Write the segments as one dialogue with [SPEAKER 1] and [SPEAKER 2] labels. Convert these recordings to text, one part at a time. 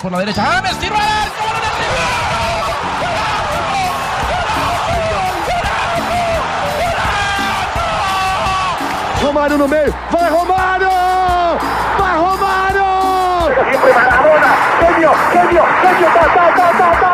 [SPEAKER 1] por la derecha. ¡James! ¡Tiro al arco!
[SPEAKER 2] Romário no meio, vai Romário! Vai Romário!
[SPEAKER 3] Siempre Maradona, genio, genio, genio, ta, ta, ta, ta, ta,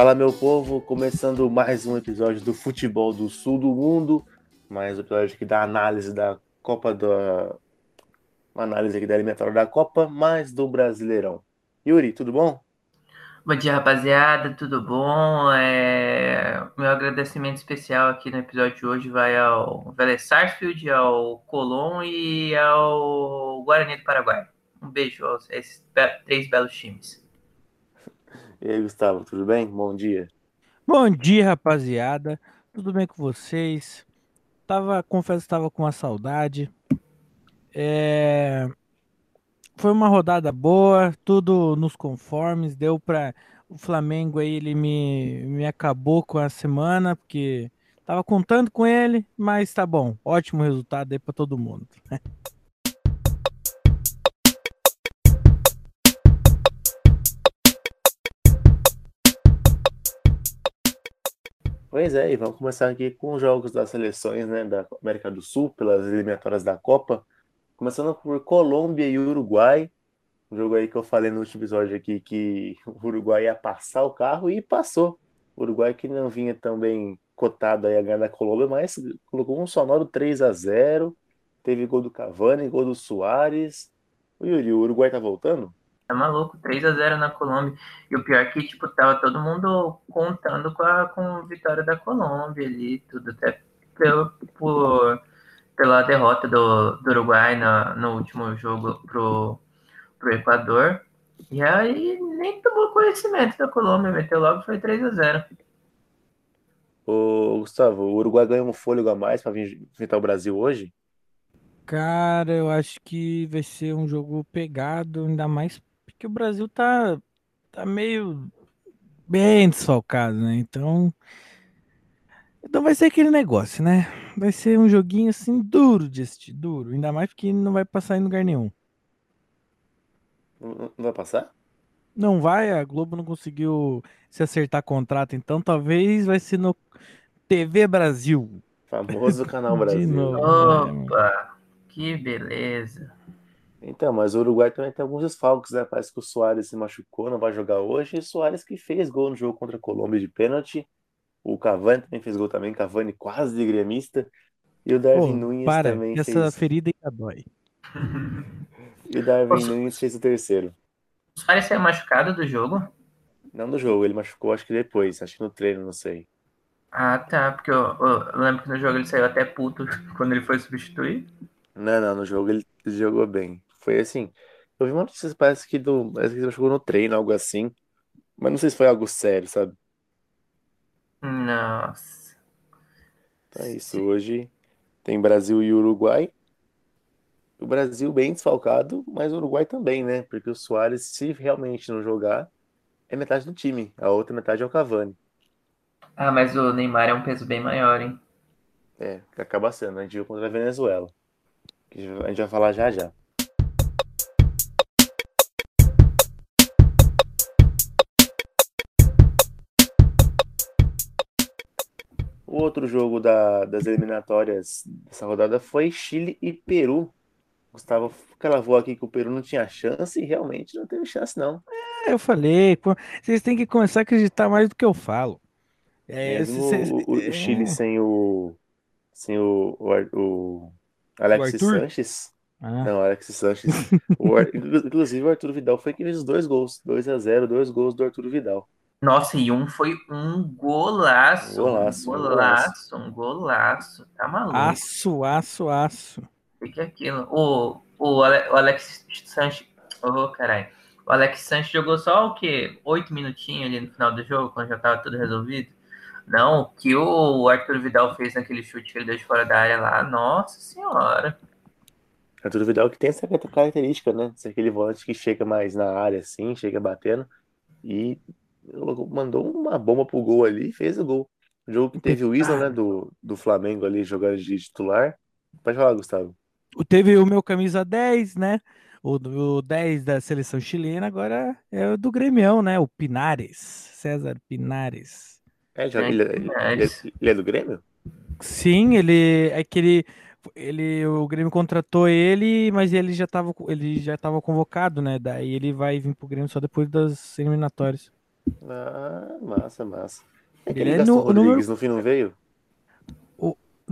[SPEAKER 4] Fala meu povo, começando mais um episódio do Futebol do Sul do Mundo, mais um episódio aqui da análise da Copa da uma análise aqui da eliminatória da Copa, mais do Brasileirão. Yuri, tudo bom?
[SPEAKER 5] Bom dia, rapaziada, tudo bom? É, Meu agradecimento especial aqui no episódio de hoje vai ao Vélez Sarsfield, ao Colón e ao Guarani do Paraguai. Um beijo a esses três belos times.
[SPEAKER 4] E aí, Gustavo, tudo bem? Bom dia.
[SPEAKER 6] Bom dia, rapaziada. Tudo bem com vocês? Tava, confesso estava com uma saudade. É, Foi uma rodada boa, tudo nos conformes. Deu para o Flamengo aí, ele me, me acabou com a semana, porque tava contando com ele, mas tá bom. Ótimo resultado aí para todo mundo.
[SPEAKER 4] Pois é, e vamos começar aqui com os jogos das seleções, né, da América do Sul, pelas eliminatórias da Copa. Começando por Colômbia e Uruguai. Um jogo aí que eu falei no último episódio aqui que o Uruguai ia passar o carro e passou. O Uruguai que não vinha tão bem cotado aí a ganhar da Colômbia, mas colocou um sonoro 3 a 0 Teve gol do Cavani, gol do Soares. O Yuri, o Uruguai tá voltando?
[SPEAKER 5] Tá maluco, 3 a 0 na Colômbia. E o pior é que, tipo, tava todo mundo contando com a, com a vitória da Colômbia ali, tudo, até pelo, por, pela derrota do, do Uruguai na, no último jogo pro, pro Equador. E aí nem tomou conhecimento da Colômbia, meteu logo, foi 3 a 0
[SPEAKER 4] Ô, Gustavo, o Uruguai ganhou um fôlego a mais para vir enfrentar o Brasil hoje?
[SPEAKER 6] Cara, eu acho que vai ser um jogo pegado, ainda mais porque o Brasil tá, tá meio bem desfalcado, né? Então, então vai ser aquele negócio, né? Vai ser um joguinho assim duro de assistir, duro. Ainda mais porque não vai passar em lugar nenhum.
[SPEAKER 4] Não vai passar?
[SPEAKER 6] Não vai, a Globo não conseguiu se acertar contrato, então talvez vai ser no TV Brasil.
[SPEAKER 4] Famoso Canal
[SPEAKER 6] De
[SPEAKER 4] Brasil.
[SPEAKER 6] novo.
[SPEAKER 5] Opa, que beleza.
[SPEAKER 4] Então, mas o Uruguai também tem alguns desfalques, né? Parece que o Soares se machucou, não vai jogar hoje. E o Soares que fez gol no jogo contra a Colômbia de pênalti. O Cavani também fez gol também, Cavani quase de gremista. E o Darwin
[SPEAKER 6] Pô,
[SPEAKER 4] Nunes
[SPEAKER 6] para,
[SPEAKER 4] também
[SPEAKER 6] que essa
[SPEAKER 4] fez.
[SPEAKER 6] ferida ainda dói.
[SPEAKER 4] E o Darwin
[SPEAKER 5] Posso-
[SPEAKER 4] Nunes fez o terceiro.
[SPEAKER 5] O Soares saiu machucado do jogo?
[SPEAKER 4] Não no jogo, ele machucou acho que depois, acho que no treino, não sei.
[SPEAKER 5] Ah, tá, porque eu, eu lembro que no jogo ele saiu até puto quando ele foi substituir.
[SPEAKER 4] Não, não, no jogo ele jogou bem. Foi assim. Eu vi uma notícia, parece que, do, parece que ele machucou no treino, algo assim. Mas não sei se foi algo sério, sabe?
[SPEAKER 5] Nossa.
[SPEAKER 4] Então é isso. Hoje tem Brasil e Uruguai. O Brasil bem desfalcado, mas o Uruguai também, né? Porque o Soares, se realmente não jogar, é metade do time. A outra metade é o Cavani.
[SPEAKER 5] Ah, mas o Neymar é um peso bem maior, hein?
[SPEAKER 4] É, acaba sendo. A gente viu contra a Venezuela. A gente vai falar já já. Outro jogo da- das eliminatórias dessa rodada foi Chile e Peru. Gustavo cravou aqui que o Peru não tinha chance e realmente não teve chance, não.
[SPEAKER 6] É, eu falei, vocês têm que começar a acreditar mais do que eu falo. É,
[SPEAKER 4] Mesmo
[SPEAKER 6] cê-
[SPEAKER 4] o, o
[SPEAKER 6] é,
[SPEAKER 4] Chile sem o sem o, o, o Alexis? Sanches.
[SPEAKER 6] ah,
[SPEAKER 4] Não, Alexis Sanches. O Inclusive o Arthur Vidal foi que fez os dois gols. 2 a 0 dois gols do Arthur Vidal.
[SPEAKER 5] Nossa, e um foi um golaço.
[SPEAKER 4] Golaço,
[SPEAKER 5] um golaço, um golaço. Tá maluco?
[SPEAKER 6] Aço, aço, aço.
[SPEAKER 5] O que é aquilo? O, o, Ale- o Alex Sanches. Ô, caralho. O Alex Sanches jogou só o quê? Oito minutinhos ali no final do jogo, quando já tava tudo resolvido. Não, o que o Arthur Vidal fez naquele chute que ele deu de fora da área lá, nossa senhora.
[SPEAKER 4] Arthur Vidal que tem essa característica, né? Ser aquele volante que chega mais na área, assim, chega batendo. E mandou uma bomba pro gol ali e fez o gol. O jogo que teve o Isla, né, do, do Flamengo ali jogando de titular. Pode falar, Gustavo.
[SPEAKER 6] Teve o meu camisa 10, né? O, o 10 da seleção chilena, agora é o do Grêmio, né? O Pinares. César Pinares.
[SPEAKER 4] É, joga- ele, ele- ele é, ele é do Grêmio?
[SPEAKER 6] Sim, ele é que ele, ele o Grêmio contratou ele, mas ele já estava ele já estava convocado, né? Daí ele vai vir pro Grêmio só depois das eliminatórias.
[SPEAKER 4] Ah, massa, massa. É
[SPEAKER 6] Ele
[SPEAKER 4] aquele
[SPEAKER 6] é no-
[SPEAKER 4] Rodrigues no fim não veio?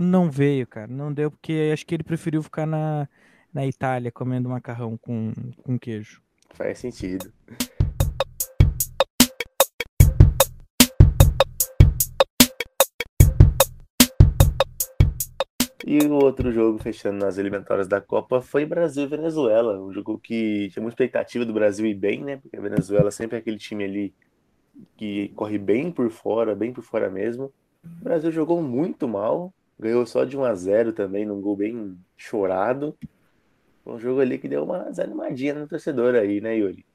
[SPEAKER 6] Não veio, cara, não deu porque acho que ele preferiu ficar na, na Itália comendo macarrão com, com queijo.
[SPEAKER 4] Faz sentido. E o outro jogo fechando nas eliminatórias da Copa foi Brasil e Venezuela. Um jogo que tinha muita expectativa do Brasil ir bem, né? Porque a Venezuela sempre é aquele time ali que corre bem por fora, bem por fora mesmo. O Brasil jogou muito mal, ganhou só de 1 a 0 também, num gol bem chorado. Foi um jogo ali que deu uma desanimadinha no torcedor aí, né, Yuri?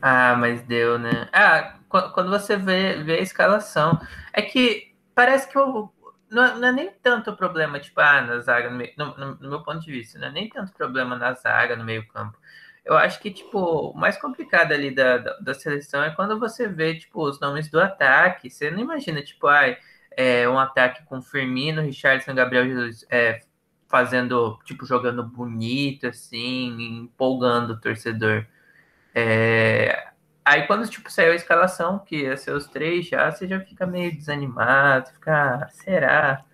[SPEAKER 5] Ah, mas deu, né? Ah, qu- quando você vê, vê a escalação, é que parece que o, não, é- não é nem tanto problema, tipo, ah, na zaga, no- no- no meu ponto de vista, não é nem tanto problema na zaga, no meio campo. Eu acho que, tipo, o mais complicado ali da, da, da seleção é quando você vê, tipo, os nomes do ataque. Você não imagina, tipo, ai, é, um ataque com Firmino, Richardson, Gabriel Jesus, é, fazendo, tipo, jogando bonito, assim, empolgando o torcedor. É, Aí quando tipo, saiu a escalação, que ia ser os três já, você já fica meio desanimado, fica, ah, será?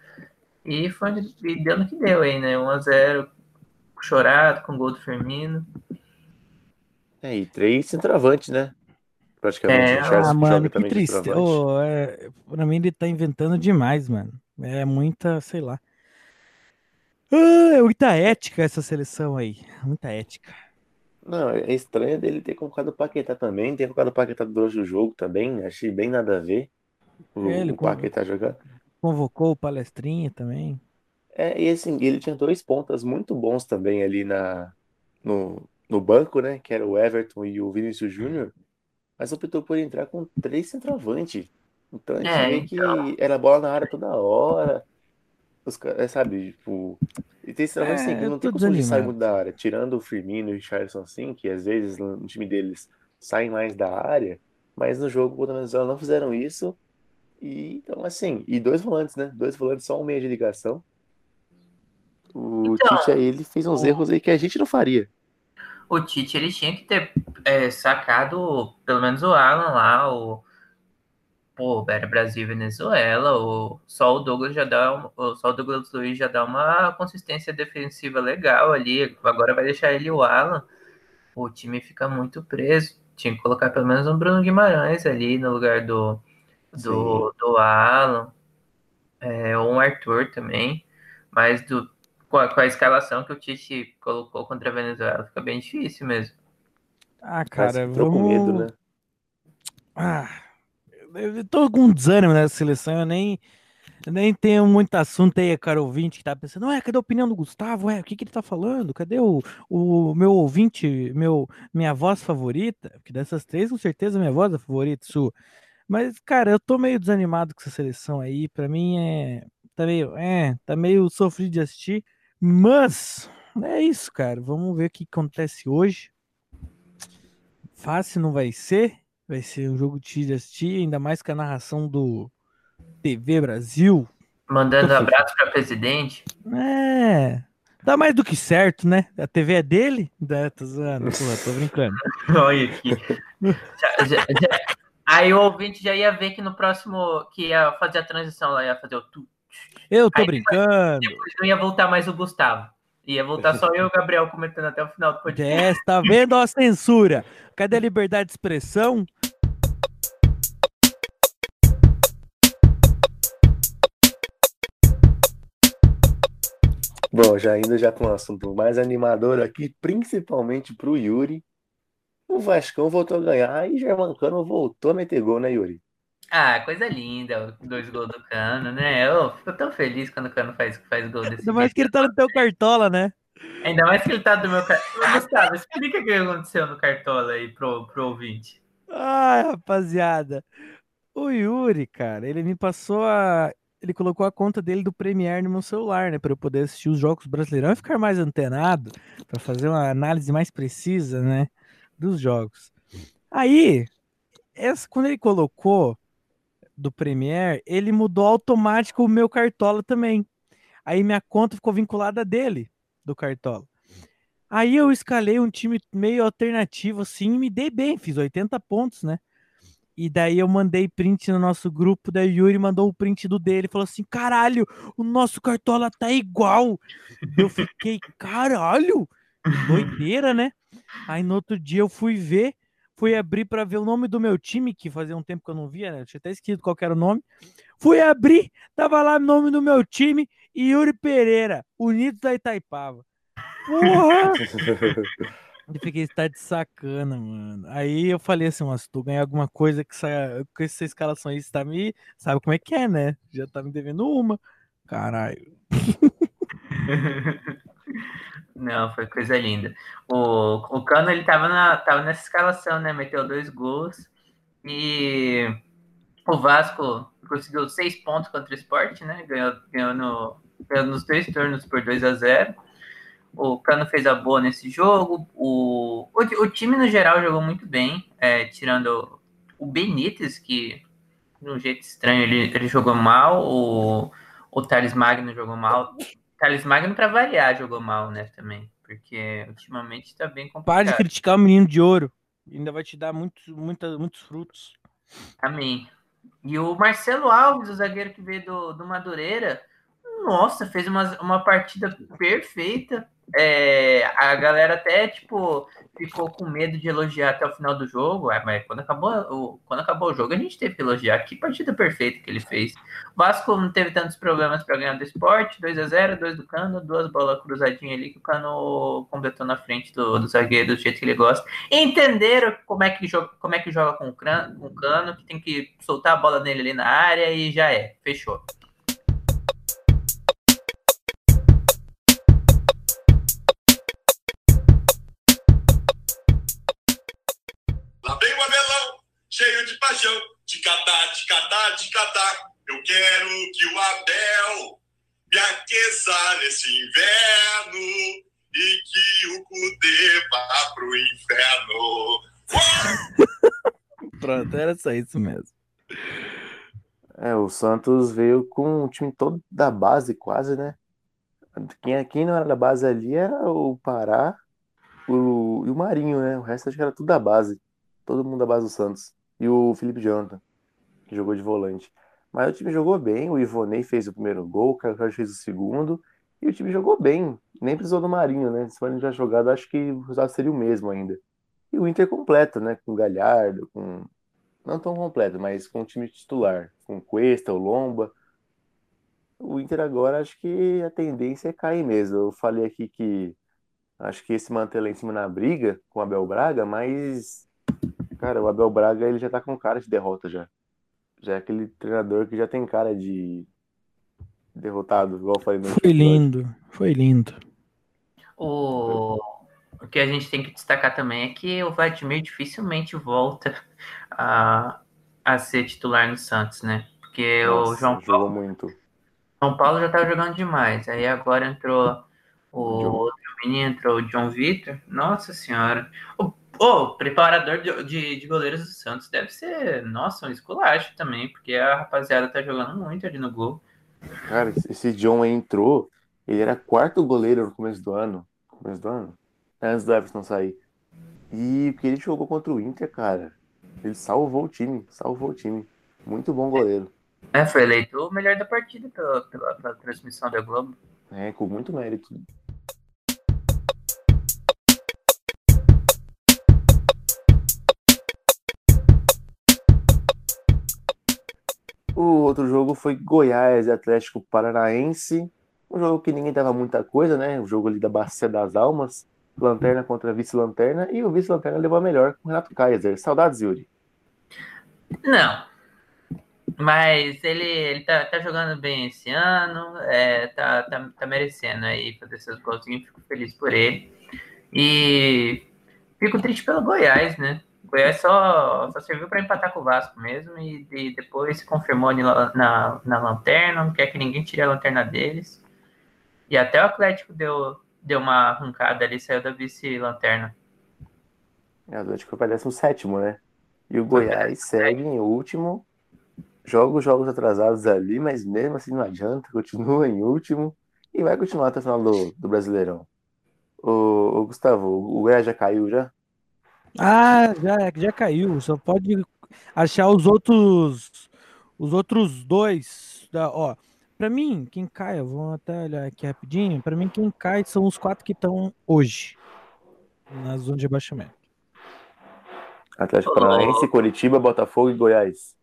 [SPEAKER 5] E foi e deu no que deu aí, né? 1x0, chorado, com gol do Firmino.
[SPEAKER 4] É, e três centroavantes, né? Praticamente.
[SPEAKER 5] É,
[SPEAKER 4] o
[SPEAKER 6] Ah, mano, que triste. Ô, é, pra mim ele tá inventando demais, mano. É muita, sei lá. Ah, é muita ética essa seleção aí. Muita ética.
[SPEAKER 4] Não, é estranho dele ter colocado o Paquetá também, ter colocado o Paquetá durante o jogo também, achei bem nada a ver o,
[SPEAKER 6] É, ele
[SPEAKER 4] o Paquetá jogar.
[SPEAKER 6] Convocou o Palestrinha também.
[SPEAKER 4] É, e assim, ele tinha dois pontas muito bons também ali na, no, no banco, né? Que era o Everton e o Vinícius Júnior, mas optou por entrar com três centroavantes. Então a gente
[SPEAKER 5] É,
[SPEAKER 4] vê que era bola na área toda hora. Os, caras, sabe, tipo. E tem centroavante
[SPEAKER 6] É,
[SPEAKER 4] assim, que não tem costume de sair muito da área. Tirando o Firmino e o Richardson, assim, que às vezes no time deles saem mais da área, mas no jogo contra a Venezuela não fizeram isso. E então, assim, e dois volantes, né? Dois volantes, só um meio de ligação. O
[SPEAKER 5] Então,
[SPEAKER 4] Tite aí, ele fez uns
[SPEAKER 5] o-
[SPEAKER 4] erros aí que a gente não faria.
[SPEAKER 5] O Tite, ele tinha que ter é, sacado pelo menos o Alan lá, o... Pô, era Brasil e Venezuela, o... só o Douglas já dá, o- só o Douglas Luiz já dá uma consistência defensiva legal ali, agora vai deixar ele o Alan, o time fica muito preso, tinha que colocar pelo menos um Bruno Guimarães ali no lugar do, do, do Alan, é, ou um Arthur também, mas do, com, a, com a escalação que o Tite colocou contra a Venezuela, fica bem difícil mesmo.
[SPEAKER 6] Ah, cara,
[SPEAKER 4] entrou
[SPEAKER 6] vamos...
[SPEAKER 4] com medo, né?
[SPEAKER 6] Ah, eu tô com desânimo nessa seleção, eu nem, eu nem tenho muito assunto aí, cara ouvinte que tá pensando, ué, cadê a opinião do Gustavo? Ué, o que que ele tá falando? Cadê o, o meu ouvinte, meu, minha voz favorita? Porque dessas três, com certeza, minha voz é a favorita, sua. Mas, cara, eu tô meio desanimado com essa seleção aí, pra mim é, tá meio, é, tá meio sofrido de assistir, mas é isso, cara, vamos ver o que acontece hoje. Fácil não vai ser, Vai ser um jogo de assistir, ainda mais com a narração do TV Brasil.
[SPEAKER 5] Mandando abraço para presidente.
[SPEAKER 6] É. Tá mais do que certo, né? A TV é dele? É, tô zoando, porra, tô brincando.
[SPEAKER 5] Olha aqui. Já- já- já- Aí o ouvinte já ia ver que no próximo, que ia fazer a transição lá, ia fazer o tu.
[SPEAKER 6] Eu tô
[SPEAKER 5] Aí,
[SPEAKER 6] brincando.
[SPEAKER 5] Depois não ia voltar mais o Gustavo. Ia voltar só eu e o Gabriel comentando até o final do podcast.
[SPEAKER 6] É, tá vendo a censura? Cadê a liberdade de expressão?
[SPEAKER 4] Bom, já indo já com um assunto mais animador aqui, principalmente pro Yuri. O Vascão voltou a ganhar e Germancano voltou a meter gol, né, Yuri?
[SPEAKER 5] Ah, coisa linda, dois gols do Cano, né? Eu fico tão feliz quando o Cano faz, faz gol desse
[SPEAKER 6] Ainda mais
[SPEAKER 5] jeito.
[SPEAKER 6] que ele tá no teu cartola, né?
[SPEAKER 5] Ainda mais que ele tá do meu cartola. Gustavo, explica o que aconteceu no cartola aí pro, pro ouvinte.
[SPEAKER 6] Ai, rapaziada. O Yuri, cara, ele me passou a. Ele colocou a conta dele do Premiere no meu celular, né? Pra eu poder assistir os jogos brasileirão e ficar mais antenado, pra fazer uma análise mais precisa, né? Dos jogos. Aí, essa, quando ele colocou do Premiere, ele mudou automático o meu cartola também. Aí minha conta ficou vinculada dele, do cartola. Aí eu escalei um time meio alternativo, assim, e me dei bem, fiz 80 pontos, né? E daí eu mandei print no nosso grupo, daí o Yuri mandou o print do dele, falou assim, caralho, o nosso cartola tá igual. Eu fiquei, caralho, doideira, né? Aí no outro dia eu fui ver, fui abrir pra ver o nome do meu time, que fazia um tempo que eu não via, né? Eu tinha até esquecido qual era o nome. Fui abrir, tava lá o nome do meu time, Yuri Pereira, Unidos da Itaipava. Porra! Eu fiquei, tá de sacana, mano. Aí eu falei assim, mas se tu ganhar alguma coisa que essa, com essa escalação aí, você tá me. Sabe como é que é, né? Já tá me devendo uma. Caralho.
[SPEAKER 5] Não, foi coisa linda. O, o Cano, ele tava, na, tava nessa escalação, né? Meteu dois gols. E o Vasco conseguiu seis pontos contra o Sport, né? Ganhou, ganhou, no, ganhou nos dois turnos por 2 a 0 O Cano fez a boa nesse jogo. O, o, o time, no geral, jogou muito bem, é, tirando o Benítez, que de um jeito estranho ele, ele jogou mal. O, o Thales Magno jogou mal. Thales Magno, pra variar, jogou mal, né? Também. Porque ultimamente tá bem
[SPEAKER 6] Para de
[SPEAKER 5] complicado.
[SPEAKER 6] criticar o menino de ouro. Ainda vai te dar muitos, muita, muitos frutos.
[SPEAKER 5] Amém. E o Marcelo Alves, o zagueiro que veio do, do Madureira, nossa, fez uma, uma partida perfeita. É, a galera até, tipo, ficou com medo de elogiar até o final do jogo. É, mas quando acabou, o, quando acabou o jogo, a gente teve que elogiar. Que partida perfeita que ele fez. O Vasco não teve tantos problemas para ganhar do esporte. 2 a 0 2 do Cano, duas bolas cruzadinhas ali que o Cano completou na frente do, do zagueiro do jeito que ele gosta. Entenderam como é que joga, como é que joga com o, cran, com o Cano, que tem que soltar a bola nele ali na área e já é. Fechou.
[SPEAKER 7] De catar, de catar. Eu quero que o Abel me aqueça nesse inverno e que o Cudê vá pro inferno.
[SPEAKER 6] Pronto, era só isso mesmo.
[SPEAKER 4] É, o Santos veio com um time todo da base, quase, né? Quem, quem não era da base ali era o Pará o, e o Marinho, né? O resto acho que era tudo da base. Todo mundo da base do Santos. E o Felipe Jonathan, que jogou de volante. Mas o time jogou bem, o Ivonei fez o primeiro gol, o Carlos fez o segundo, e o time jogou bem. Nem precisou do Marinho, né? Se o Marinho tivesse jogado, acho que o resultado seria o mesmo ainda. E o Inter completo, né? Com o Galhardo, com. Não tão completo, mas com o time titular. Com o Cuesta, o Lomba. O Inter agora acho que a tendência é cair mesmo. Eu falei aqui que acho que esse manter lá em cima na briga com o Abel Braga, mas. Cara, o Abel Braga ele já tá com cara de derrota já. Já é aquele treinador que já tem cara de derrotado, igual eu falei no
[SPEAKER 6] Foi lindo, foi lindo.
[SPEAKER 5] O, o que a gente tem que destacar também é que o Vladimir dificilmente volta a, a ser titular no Santos, né? Porque o
[SPEAKER 4] Nossa,
[SPEAKER 5] João
[SPEAKER 4] jogou
[SPEAKER 5] Paulo,
[SPEAKER 4] muito.
[SPEAKER 5] João Paulo já tava jogando demais. Aí agora entrou o
[SPEAKER 4] John.
[SPEAKER 5] outro menino, entrou o John Vitor. Nossa senhora. O, o preparador de, de, de goleiros do Santos deve ser, nossa, um esculacho também, porque a rapaziada tá jogando muito ali no gol.
[SPEAKER 4] Cara, esse- John entrou, ele era quarto goleiro no começo do ano. Começo do ano? Antes do Everton sair. E porque ele jogou contra o Inter, cara. Ele salvou o time, salvou o time. Muito bom goleiro.
[SPEAKER 5] É, foi eleito o melhor da partida pela, pela, pela transmissão da Globo.
[SPEAKER 4] É, com muito mérito. O outro jogo foi Goiás e Atlético Paranaense. Um jogo que ninguém dava muita coisa, né? O jogo ali da Bacia das Almas. Lanterna contra vice-lanterna. E o vice-lanterna levou a melhor com o Renato Kaiser. Saudades, Yuri.
[SPEAKER 5] Não. Mas ele, ele tá, tá jogando bem esse ano, é, tá, tá, tá merecendo aí fazer seus golzinhos, fico feliz por ele. E fico triste pelo Goiás, né? O Goiás só, só serviu para empatar com o Vasco mesmo e, e depois se confirmou ali na, na, na lanterna, não quer que ninguém tire a lanterna deles. E até o Atlético deu, deu uma arrancada ali, saiu da vice-lanterna.
[SPEAKER 4] É, o Atlético parece um sétimo, né? E o Goiás segue em último. Joga os jogos atrasados ali, mas mesmo assim não adianta, continua em último e vai continuar até o final do, do Brasileirão. Ô, ô, Gustavo, o Goiás já caiu já?
[SPEAKER 6] Ah, já, já caiu. Só pode achar os outros os outros dois. Da, ó, para mim, quem cai, eu vou até olhar aqui rapidinho. Para mim, quem cai são os quatro que estão hoje na zona de abaixamento.
[SPEAKER 4] Atlético Paranaense, Curitiba, Botafogo e Goiás.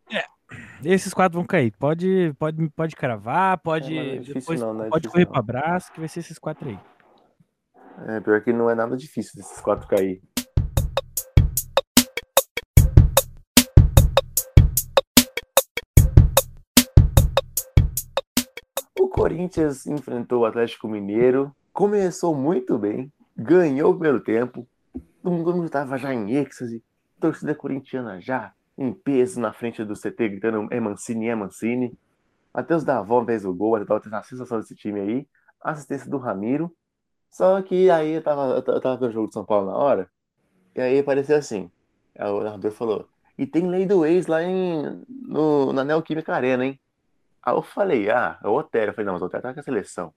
[SPEAKER 6] Esses quatro vão cair. Pode, pode, pode cravar, pode,
[SPEAKER 4] É, não é difícil
[SPEAKER 6] depois
[SPEAKER 4] não, não é
[SPEAKER 6] pode correr para braço, que vai ser esses quatro aí.
[SPEAKER 4] É, pior que não é nada difícil desses quatro cair. Corinthians enfrentou o Atlético Mineiro, começou muito bem, ganhou o primeiro tempo, todo mundo estava já em êxtase, torcida corintiana já em peso na frente do CT, gritando é Mancini, é Mancini. Matheus Davó fez o gol, a sensação desse time aí, assistência do Ramiro, só que aí eu tava, eu tava- vendo o jogo de São Paulo na hora, e aí apareceu assim. O narrador falou: E tem lei do ex lá em, no, na Neoquímica Arena, hein? Aí eu falei: Ah, é o Otero. Eu falei: Não, mas o Otero tá com a seleção.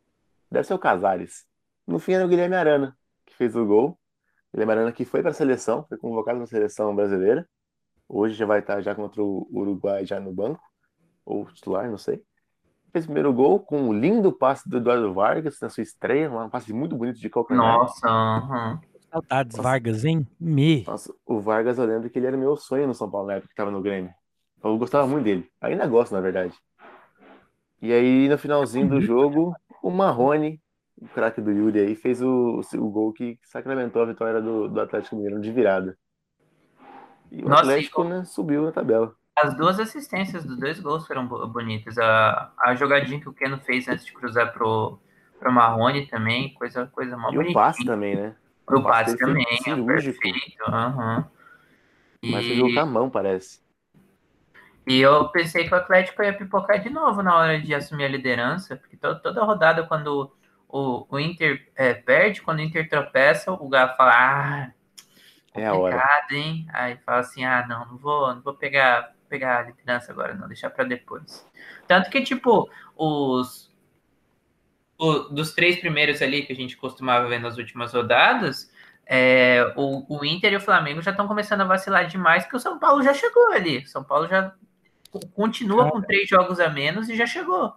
[SPEAKER 4] Deve ser o Casares. No fim era o Guilherme Arana que fez o gol. Guilherme Arana que foi para a seleção, foi convocado na seleção brasileira. Hoje já vai estar já contra o Uruguai já no banco, ou titular, não sei. Fez o primeiro gol com um lindo passe do Eduardo Vargas na sua estreia, um passe muito bonito de calcanhar.
[SPEAKER 5] Nossa, aham.
[SPEAKER 6] Saudades,
[SPEAKER 4] Nossa.
[SPEAKER 6] Vargas, hein? Me.
[SPEAKER 4] Nossa, o Vargas eu lembro que ele era meu sonho no São Paulo na época que tava no Grêmio. Eu gostava muito dele. Ainda gosto, na verdade. E aí, no finalzinho do jogo, o Marrone, o craque do Yuri aí, fez o, o gol que sacramentou a vitória do, do Atlético Mineiro de virada. E o
[SPEAKER 5] Nossa,
[SPEAKER 4] Atlético,
[SPEAKER 5] e-
[SPEAKER 4] né, subiu na tabela.
[SPEAKER 5] As duas assistências dos dois gols foram bo- bonitas. A, a jogadinha que o Keno fez antes de cruzar pro, pro Marrone também, coisa, coisa mó
[SPEAKER 4] E o
[SPEAKER 5] bonitinha.
[SPEAKER 4] passe também, né?
[SPEAKER 5] O passe
[SPEAKER 4] dele foi
[SPEAKER 5] também, é perfeito. aham.
[SPEAKER 4] Mas foi
[SPEAKER 5] E,
[SPEAKER 4] jogo com a mão, parece.
[SPEAKER 5] E eu pensei que o Atlético ia pipocar de novo na hora de assumir a liderança, porque to- toda rodada, quando o, o Inter é, perde, quando o Inter tropeça, o Galo fala, ah,
[SPEAKER 4] É a hora.
[SPEAKER 5] complicado, hein? Aí fala assim, ah, não, não vou, não vou pegar, pegar a liderança agora, não, deixar pra depois. Tanto que, tipo, os o- dos três primeiros ali que a gente costumava ver nas últimas rodadas, é, o, o Inter e o Flamengo já estão começando a vacilar demais, porque o São Paulo já chegou ali. São Paulo já continua com três jogos a menos e já chegou.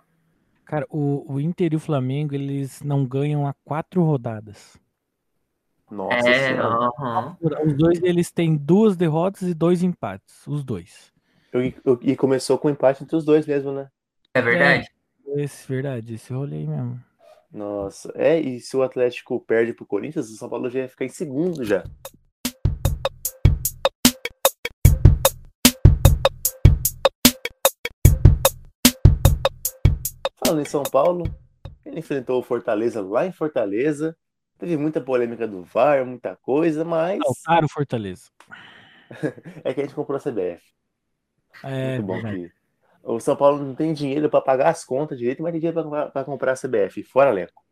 [SPEAKER 6] Cara, o, o Inter e o Flamengo, eles não ganham há quatro rodadas.
[SPEAKER 4] Nossa
[SPEAKER 5] É,
[SPEAKER 4] senhora.
[SPEAKER 5] aham.
[SPEAKER 6] Os dois, eles têm duas derrotas e dois empates. Os dois.
[SPEAKER 4] Eu- eu- E começou com empate entre os dois mesmo, né?
[SPEAKER 5] é verdade.
[SPEAKER 6] Esse, verdade, esse rolê aí mesmo.
[SPEAKER 4] Nossa, é, e se o Atlético perde pro Corinthians, o São Paulo já ia ficar em segundo já. Falando em São Paulo, ele enfrentou o Fortaleza lá em Fortaleza. Teve muita polêmica do VAR, muita coisa, mas
[SPEAKER 6] Saltaram o Fortaleza.
[SPEAKER 4] é que a gente comprou a CBF.
[SPEAKER 6] É,
[SPEAKER 4] Muito bom que o São Paulo não tem dinheiro para pagar as contas direito, mas tem dinheiro para comprar a CBF. Fora Leco.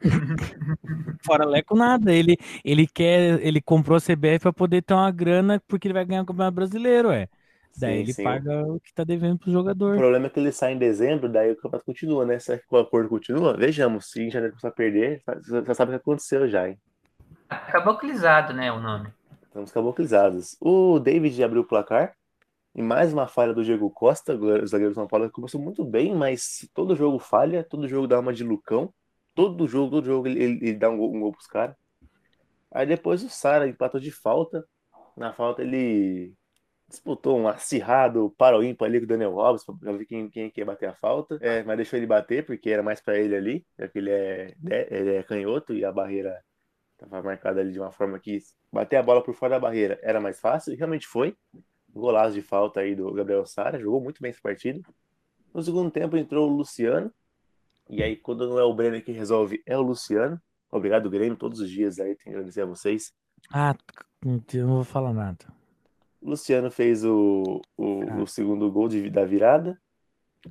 [SPEAKER 6] Fora Leco, nada. Ele, ele quer, ele comprou a CBF pra poder ter uma grana porque ele vai ganhar o Campeonato Brasileiro, é. Daí
[SPEAKER 4] Sim,
[SPEAKER 6] ele
[SPEAKER 4] sim.
[SPEAKER 6] paga o que tá devendo pro
[SPEAKER 4] O
[SPEAKER 6] jogador.
[SPEAKER 4] problema é que ele sai em dezembro, daí o campeonato continua, né? Será que o acordo continua? Vejamos. Se em janeiro começar a perder, você já sabe o que aconteceu já, hein?
[SPEAKER 5] Caboclizado, né, o nome.
[SPEAKER 4] Estamos caboclizados. O David abriu o placar. E mais uma falha do Diego Costa, o zagueiro do São Paulo, que começou muito bem, mas todo jogo falha, todo jogo dá uma de Lucão. Todo jogo, todo jogo ele, ele- ele dá um gol, um gol pros caras. Aí depois o Sara empatou de falta. Na falta ele disputou um acirrado para o ímpar ali com o Daniel Alves, pra ver quem, quem ia bater a falta. É, mas deixou ele bater, porque era mais para ele ali, já que ele é, ele é canhoto e a barreira estava marcada ali de uma forma que bater a bola por fora da barreira era mais fácil, e realmente foi. Golaço de falta aí do Gabriel Sara, jogou muito bem esse partido. No segundo tempo entrou o Luciano, e aí quando não é o Brenner que resolve, é o Luciano. Obrigado, Grêmio, todos os dias aí, tenho que agradecer a vocês.
[SPEAKER 6] Ah, não vou falar nada.
[SPEAKER 4] Luciano fez o, o, o segundo gol de, da virada.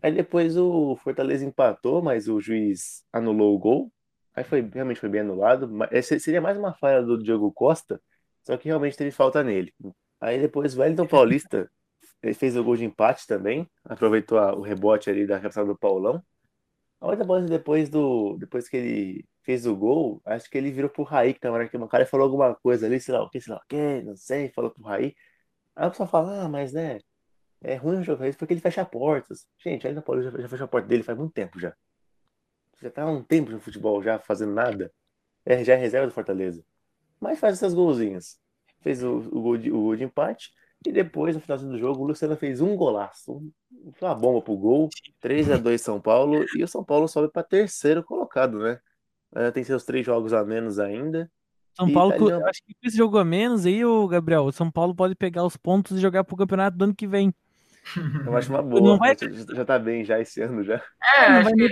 [SPEAKER 4] Aí depois o Fortaleza empatou, mas o juiz anulou o gol. Aí foi realmente foi bem anulado. Mas seria mais uma falha do Diogo Costa, só que realmente teve falta nele. Aí depois o Wellington Paulista fez o gol de empate também, aproveitou a, o rebote ali da cabeçada do Paulão. A outra bola depois do depois que ele fez o gol, acho que ele virou pro Raí que tava aqui, uma cara falou alguma coisa ali, sei lá o que, sei lá o que, não sei, falou pro Raí. Aí a pessoa fala, ah, mas né, é ruim jogar isso porque ele fecha portas. Gente, ainda Paulista já, já fechou a porta dele faz muito tempo já. Já tá há um tempo no futebol já fazendo nada. É, já é reserva do Fortaleza. Mas faz essas golzinhas. Fez o, o, gol, de, o gol de empate. E depois, no final do jogo, o Luciano fez um golaço. Um, uma bomba pro gol. 3 a 2 São Paulo. E o São Paulo sobe para terceiro colocado, né? tem seus três jogos a menos ainda.
[SPEAKER 6] São Paulo, tá acho que esse jogo a menos aí, o Gabriel, o São Paulo pode pegar os pontos e jogar pro campeonato do ano que vem.
[SPEAKER 4] Eu acho uma boa. Não vai... já, tá bem já esse ano já.
[SPEAKER 5] É, não vai que...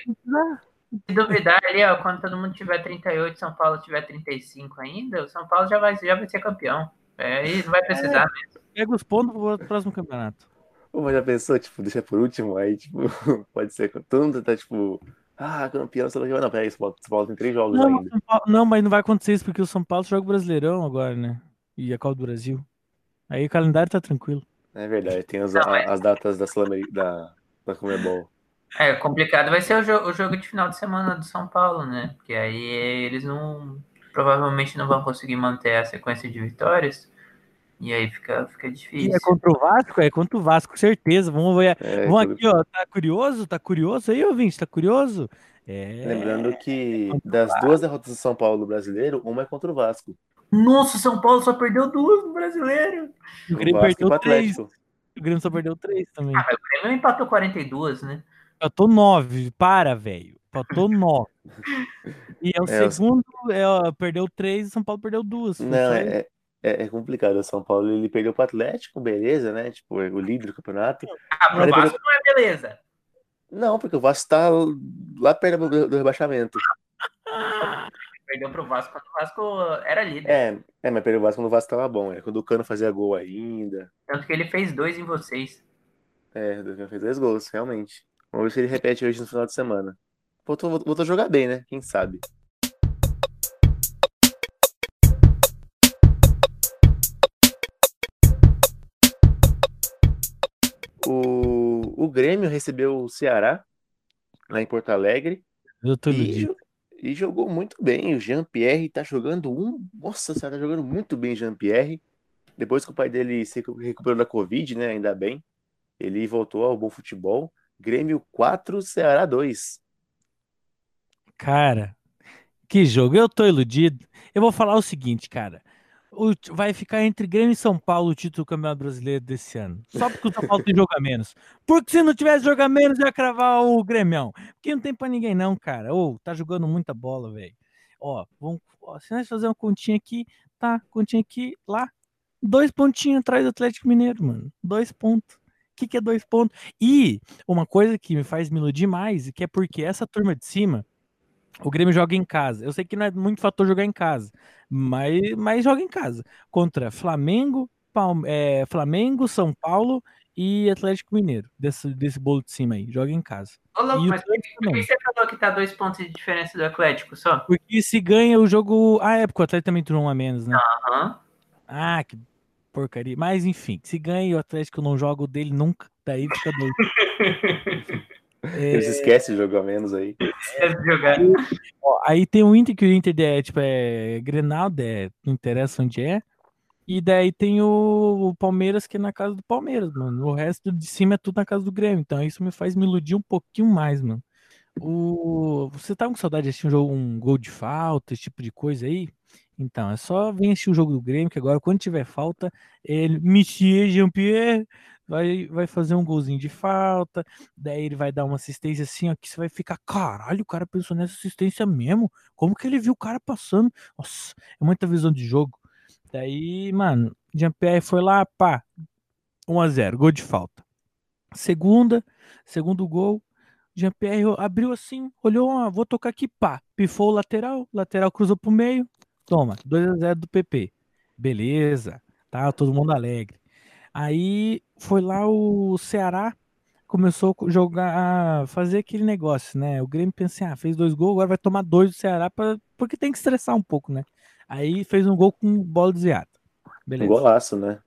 [SPEAKER 5] Se duvidar ali, ó, quando todo mundo tiver 38, São Paulo tiver 35 ainda, o São Paulo já vai, já vai ser campeão. É, e não vai precisar é, mesmo.
[SPEAKER 6] Pega os pontos pro próximo campeonato.
[SPEAKER 4] Pô, mas já pensou, tipo, deixa por último, aí, tipo, pode ser que todo mundo tá, tipo, ah, campeão, sei lá, não, peraí, São Paulo, São Paulo tem três jogos
[SPEAKER 6] não,
[SPEAKER 4] ainda.
[SPEAKER 6] Paulo, não, mas não vai acontecer isso, porque o São Paulo joga o Brasileirão agora, né? E a Copa do Brasil. Aí o calendário tá tranquilo.
[SPEAKER 4] É verdade, tem as, não, é... as datas da sul da, da Comebol.
[SPEAKER 5] É, complicado vai ser o, jo o jogo de final de semana do São Paulo, né? Porque aí eles não. Provavelmente não vão conseguir manter a sequência de vitórias. E aí fica, fica difícil. E
[SPEAKER 6] é contra o Vasco? É contra o Vasco, certeza. Vamos ver. É, Vamos aqui, ó. Tá curioso? Tá curioso aí, ouvinte? Tá curioso?
[SPEAKER 4] É... Lembrando que é das duas derrotas do São Paulo no brasileiro, uma é contra o Vasco.
[SPEAKER 5] Nossa, São Paulo só perdeu duas no brasileiro.
[SPEAKER 6] O Grêmio perdeu três. O Grêmio só perdeu três também.
[SPEAKER 5] Ah, o Grêmio empatou 42, né?
[SPEAKER 6] Empatou nove. Para, velho. Empatou nove. E é o é, segundo, é, ó, perdeu três e São Paulo perdeu duas.
[SPEAKER 4] Não, é, é, é, complicado. O São Paulo ele perdeu para o Atlético, beleza, né? Tipo, o líder do campeonato.
[SPEAKER 5] Ah, pro Vasco perdeu... não é beleza.
[SPEAKER 4] Não, porque o Vasco tá lá perto do, do rebaixamento.
[SPEAKER 5] Perdeu pro Vasco quando o Vasco era líder.
[SPEAKER 4] É, é mas perdeu o Vasco quando o Vasco tava bom. É quando o Cano fazia gol ainda.
[SPEAKER 5] Tanto que ele fez dois em vocês.
[SPEAKER 4] É, Cano fez dois gols, realmente. Vamos ver se ele repete hoje no final de semana. Voltou, voltou a jogar bem, né? Quem sabe? Grêmio recebeu o Ceará lá em Porto Alegre.
[SPEAKER 6] Eu tô e,
[SPEAKER 4] e jogou muito bem. O Jean-Pierre tá jogando um. Nossa senhora, tá jogando muito bem, Jean-Pierre. Depois que o pai dele se recuperou da Covid, né? Ainda bem. Ele voltou ao bom futebol. Grêmio 4, Ceará 2.
[SPEAKER 6] Cara, que jogo. Eu tô iludido. Eu vou falar o seguinte, cara o, vai ficar entre Grêmio e São Paulo o título do Campeonato Brasileiro desse ano. Só porque o São Paulo tem jogo a menos. Porque se não tivesse jogo a menos, ia cravar o Grêmio. Porque não tem pra ninguém, não, cara. Ô, tá jogando muita bola, velho. Ó, vamos, ó, se nós fazer uma continha aqui, tá, continha aqui, lá. Dois pontinhos atrás do Atlético Mineiro, mano. Dois pontos. O que, que é dois pontos? E uma coisa que me faz me iludir mais, que é porque essa turma de cima o Grêmio joga em casa. Eu sei que não é muito fator jogar em casa, mas, mas joga em casa. Contra Flamengo, Palme é, Flamengo, São Paulo e Atlético Mineiro. Desse, desse bolo de cima aí. Joga em casa.
[SPEAKER 5] Ô, louco, mas por que você falou que tá dois pontos de diferença do Atlético só?
[SPEAKER 6] Porque se ganha o jogo. Ah, é porque o Atlético também turou um a menos, né?
[SPEAKER 5] Aham. Uhum.
[SPEAKER 6] Ah, que porcaria. Mas enfim, se ganha e o Atlético não joga o dele nunca, daí fica doido.
[SPEAKER 4] Eles esquecem de jogar menos aí.
[SPEAKER 5] Esquece de jogar.
[SPEAKER 6] Ó, aí tem o Inter, que o Inter é, tipo, é Grenaldo, é, não interessa onde é. E daí tem o, o, Palmeiras, que é na casa do Palmeiras, mano. O resto de cima é tudo na casa do Grêmio. Então isso me faz me iludir um pouquinho mais, mano. O... Você tá com saudade de assistir um, jogo, um gol de falta, esse tipo de coisa aí? Então, é só assistir o jogo do Grêmio, que agora, quando tiver falta, ele, Monsieur Jean-Pierre, vai, vai fazer um golzinho de falta, daí ele vai dar uma assistência assim, ó, que você vai ficar, caralho, o cara pensou nessa assistência mesmo? Como que ele viu o cara passando? Nossa, é muita visão de jogo. Daí, mano, Jean-Pierre foi lá, pá, 1x0, gol de falta. Segunda, segundo gol, Jean-Pierre abriu assim, olhou, ah, vou tocar aqui, pá, pifou o lateral, lateral cruzou pro meio, toma, 2x0 do PP. Beleza, tá, todo mundo alegre. Aí foi lá o Ceará, começou a jogar, fazer aquele negócio, né? O Grêmio pensou, ah, fez dois gols, agora vai tomar dois do Ceará, pra, porque tem que estressar um pouco, né? Aí fez um gol com bola desviada. Beleza.
[SPEAKER 4] Golaço, né?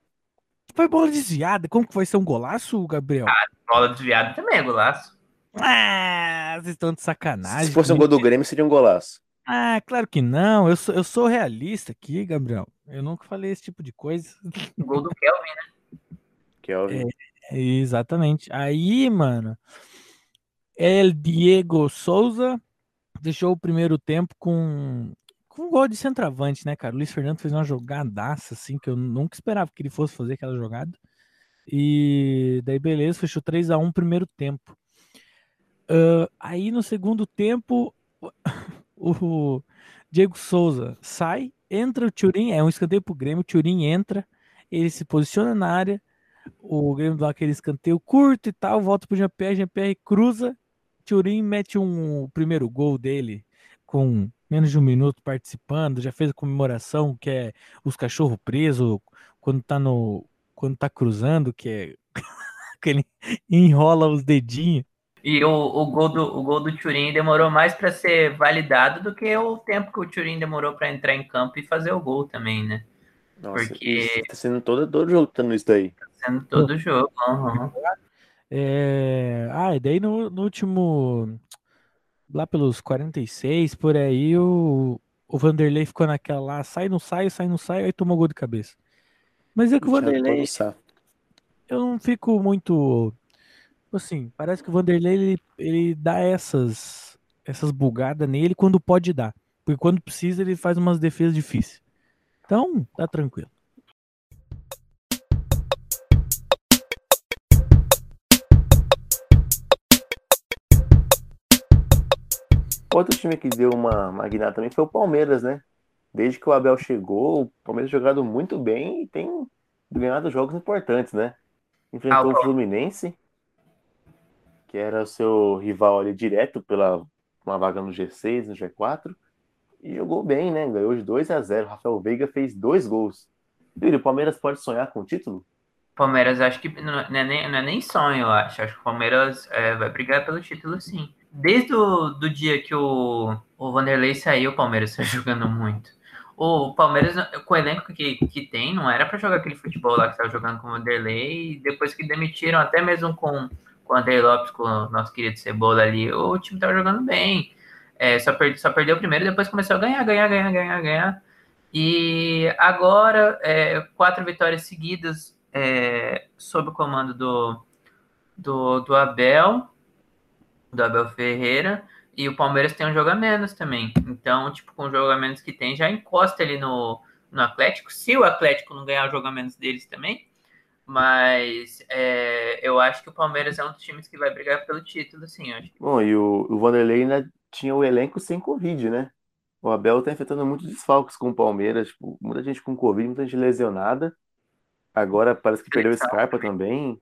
[SPEAKER 6] Foi bola desviada? Como que vai ser um golaço, Gabriel?
[SPEAKER 5] Bola desviada também é golaço.
[SPEAKER 6] Ah, vocês estão de sacanagem.
[SPEAKER 4] Se fosse um gol do Grêmio, seria um golaço.
[SPEAKER 6] Ah, claro que não. Eu sou, eu sou realista aqui, Gabriel. Eu nunca falei esse tipo de coisa.
[SPEAKER 5] O gol do Kelvin, né?
[SPEAKER 4] Kelvin.
[SPEAKER 6] É, exatamente. Aí, mano, El Diego Souza deixou o primeiro tempo com, com um gol de centroavante, né, cara? O Luiz Fernando fez uma jogadaça, assim, que eu nunca esperava que ele fosse fazer aquela jogada. E daí, beleza, fechou 3 a 1 primeiro tempo. Uh, aí no segundo tempo, o Diego Souza sai, entra o Turin, é um escanteio pro Grêmio, o Turin entra, ele se posiciona na área, o Grêmio dá aquele escanteio curto e tal, volta pro Jean-Pierre, Jean-Pierre cruza, Turin mete um o primeiro gol dele com menos de um minuto participando, já fez a comemoração que é os cachorros presos quando tá no quando tá cruzando, que é que ele enrola os dedinhos.
[SPEAKER 5] E o, o, gol do, o gol do Turin demorou mais para ser validado do que o tempo que o Turin demorou para entrar em campo e fazer o gol também, né?
[SPEAKER 4] Nossa,
[SPEAKER 5] Porque-
[SPEAKER 4] isso tá sendo todo, todo jogo tendo isso daí.
[SPEAKER 5] Sendo todo jogo. uhum.
[SPEAKER 6] É... Ah, e daí no, no último. Lá pelos 46, por aí, o, o Vanderlei ficou naquela lá, sai, não sai, sai, não sai, aí tomou gol de cabeça. Mas é que o Vanderlei, eu não fico muito. Assim, parece que o Vanderlei ele, ele dá essas, essas bugadas nele quando pode dar. Porque quando precisa, ele faz umas defesas difíceis. Então, tá tranquilo.
[SPEAKER 4] Outro time que deu uma magnada também foi o Palmeiras, né? Desde que o Abel chegou, o Palmeiras tem jogado muito bem e tem ganhado jogos importantes, né? Enfrentou
[SPEAKER 5] Ah, o
[SPEAKER 4] o Fluminense, que era seu rival ali direto pela uma vaga no G6, no G4, e jogou bem, né? Ganhou de 2 a 0. Rafael Veiga fez dois gols. Yuri, o Palmeiras pode sonhar com o título?
[SPEAKER 5] Palmeiras, acho que não é nem, não é nem sonho, eu acho. Acho que o Palmeiras é, vai brigar pelo título, sim. Desde o do dia que o, o Vanderlei saiu, o Palmeiras está jogando muito. O Palmeiras, com o elenco que, que tem, não era para jogar aquele futebol lá que estava jogando com o Vanderlei. E depois que demitiram, até mesmo com, com o André Lopes, com o nosso querido Cebola ali, o time estava jogando bem. É, só, só perdeu o primeiro e depois começou a ganhar, ganhar, ganhar, ganhar, ganhar. E agora, é, quatro vitórias seguidas é, sob o comando do, do, do Abel, do Abel Ferreira, e o Palmeiras tem um jogo a menos também. Então, tipo, com o jogo a menos que tem, já encosta ali no, no Atlético, se o Atlético não ganhar o jogo a menos deles também. Mas é, eu acho que o Palmeiras é um dos times que vai brigar pelo título, sim. Acho.
[SPEAKER 4] Bom, e o, o Vanderlei ainda tinha o elenco sem Covid, né? O Abel tá enfrentando muitos desfalques com o Palmeiras, tipo, muita gente com Covid, muita gente lesionada. Agora parece que perdeu o Scarpa também,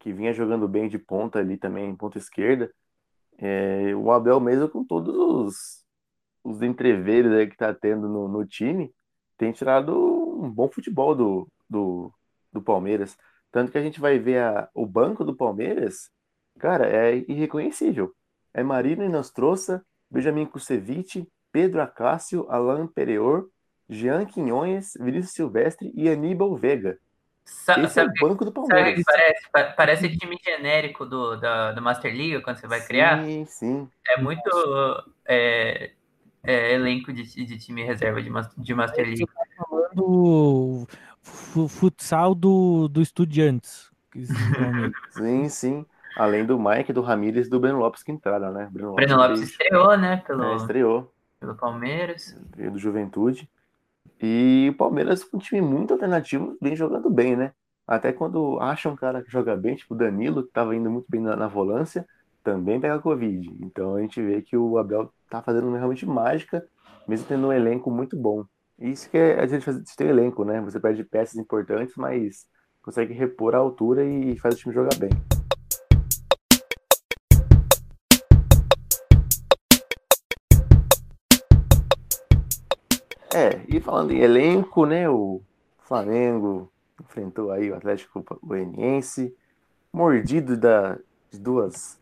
[SPEAKER 4] que vinha jogando bem de ponta ali também, ponta esquerda. É, o Abel mesmo com todos os, os entreveres aí que tá tendo no, no time, tem tirado um bom futebol do, do, do Palmeiras. Tanto que a gente vai ver a, o banco do Palmeiras, cara, é irreconhecível. É Marino Inostroça, Benjamin Kusevich, Pedro Acácio, Alain Pereor, Jean Quinhões, Vinícius Silvestre e Aníbal Vega.
[SPEAKER 5] Sa
[SPEAKER 4] Esse
[SPEAKER 5] sabe,
[SPEAKER 4] é o banco do
[SPEAKER 5] sabe
[SPEAKER 4] Palmeiras.
[SPEAKER 5] que parece? Pa- Parece time genérico do, da, do Master League, quando você vai criar.
[SPEAKER 4] Sim, sim.
[SPEAKER 5] É muito é, é, elenco de, de time reserva de, de Master League.
[SPEAKER 6] Do fu- futsal do, do Estudiantes.
[SPEAKER 4] Sim, sim. Além do Mike, do Ramírez e do Breno Lopes que entraram, né?
[SPEAKER 5] O Breno Lopes
[SPEAKER 4] fez-
[SPEAKER 5] estreou, né? Pelo,
[SPEAKER 4] é, estreou.
[SPEAKER 5] pelo Palmeiras.
[SPEAKER 4] Veio do Juventude. E o Palmeiras, um time muito alternativo, vem jogando bem, né? Até quando acha um cara que joga bem, tipo o Danilo, que estava indo muito bem na, na volância, também pega Covid. Então a gente vê que o Abel tá fazendo realmente mágica, mesmo tendo um elenco muito bom. Isso que é a gente faz, ter elenco, né? Você perde peças importantes, mas consegue repor a altura e faz o time jogar bem. É, e falando em elenco, né? O Flamengo enfrentou aí o Atlético Goianiense, mordido da, de duas.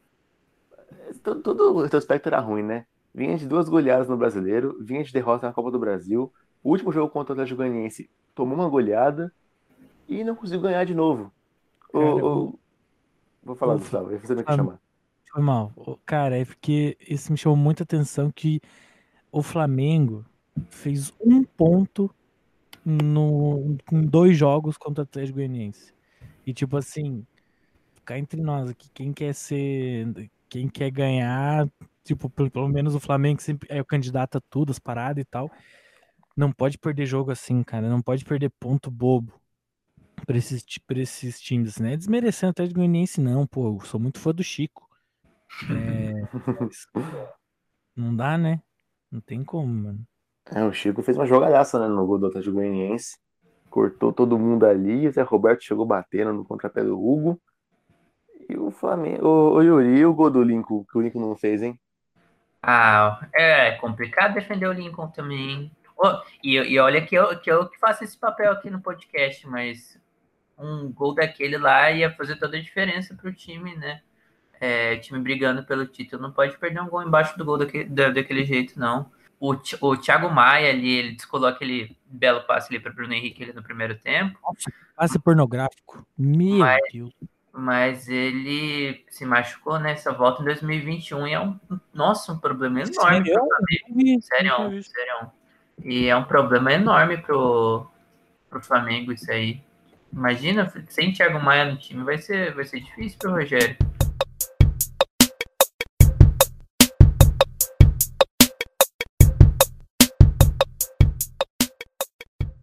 [SPEAKER 4] Todo, todo o retrospecto era ruim, né? Vinha de duas goleadas no brasileiro, vinha de derrota na Copa do Brasil. O último jogo contra o Atlético Goianiense tomou uma goleada e não conseguiu ganhar de novo. O, o... Vou falar, Gustavo, você tem que chamar.
[SPEAKER 6] Foi mal. Cara, é porque isso me chamou muita atenção que o Flamengo fez um ponto no, em dois jogos contra o Atlético Goianiense. E tipo assim, ficar entre nós aqui, quem quer ser, quem quer ganhar, tipo, pelo, pelo menos o Flamengo sempre é o candidato a tudo, as paradas e tal. Não pode perder jogo assim, cara. Não pode perder ponto bobo pra esses, pra esses times, né? Desmerecendo até de Goianiense, não, pô. Eu sou muito fã do Chico. É, não dá, né? Não tem como, mano.
[SPEAKER 4] É, o Chico fez uma jogadaça, né, no gol do Atlético Goianiense. Cortou todo mundo ali, o Zé Roberto chegou batendo no contrapé do Hugo. E o Flamengo. O, o Yuri, e o gol do Lincoln, que o Lincoln não fez, hein?
[SPEAKER 5] Ah, é complicado defender o Lincoln também. Oh, e, e olha que eu, que eu que faço esse papel aqui no podcast, mas um gol daquele lá ia fazer toda a diferença pro time, né? É, time brigando pelo título. Não pode perder um gol embaixo do gol daquele, da, daquele jeito, não o, o Thiago Maia ali, ele descolou aquele belo passe ali para Bruno Henrique ali no primeiro tempo.
[SPEAKER 6] Passe pornográfico. Meu
[SPEAKER 5] mas,
[SPEAKER 6] Deus.
[SPEAKER 5] Mas ele se machucou nessa volta em 2021 e é um, nossa, um problema enorme.
[SPEAKER 6] Sério?
[SPEAKER 5] Sério, sério. E é um problema enorme pro, pro Flamengo isso aí. Imagina, sem Thiago Maia no time vai ser, vai ser difícil pro Rogério.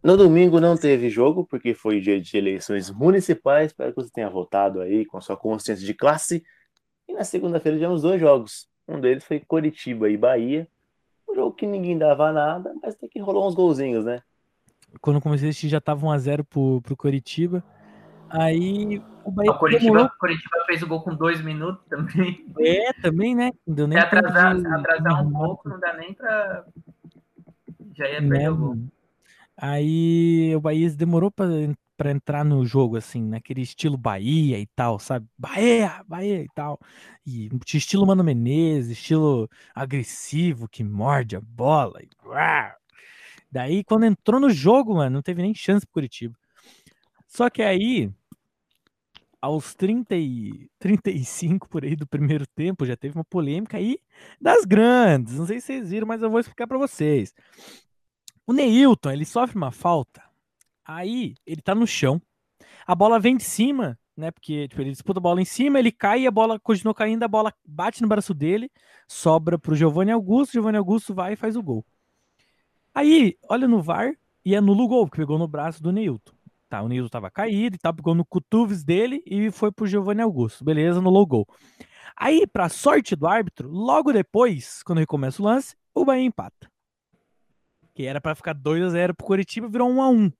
[SPEAKER 4] No domingo não teve jogo, porque foi dia de eleições municipais. Espero que você tenha votado aí com sua consciência de classe. E na segunda-feira tivemos dois jogos. Um deles foi Coritiba e Bahia. Um jogo que ninguém dava nada, mas até que rolou uns golzinhos, né?
[SPEAKER 6] Quando comecei a assistir já tava 1x0 pro, pro Coritiba. Aí
[SPEAKER 5] o Bahia. O Coritiba, demorou... Coritiba fez o gol com dois minutos também.
[SPEAKER 6] É, também, né?
[SPEAKER 5] Não deu nem Se atrasar, de... atrasar um pouco, não dá nem pra. Já ia perder né, o gol.
[SPEAKER 6] Aí o Bahia demorou para entrar no jogo, assim, naquele estilo Bahia e tal, sabe? Bahia, Bahia e tal. E estilo Mano Menezes, estilo agressivo que morde a bola. E... Daí, quando entrou no jogo, mano, não teve nem chance pro Curitiba. Só que aí, aos 30 e 35 por aí do primeiro tempo, já teve uma polêmica aí das grandes. Não sei se vocês viram, mas eu vou explicar para vocês. O Neilton, ele sofre uma falta. Aí, ele tá no chão. A bola vem de cima, né? Porque tipo, ele disputa a bola em cima, ele cai e a bola continua caindo, a bola bate no braço dele, sobra pro Giovanni Augusto, Giovanni Augusto vai e faz o gol. Aí, olha no VAR e anula o gol, porque pegou no braço do Neilton. Tá, o Neilton tava caído e tal, pegou no cotuves dele e foi pro Giovanni Augusto. Beleza, anulou o gol. Aí, pra sorte do árbitro, logo depois, quando recomeça o lance, o Bahia empata que era para ficar 2 a 0 pro Curitiba, virou 1 a 1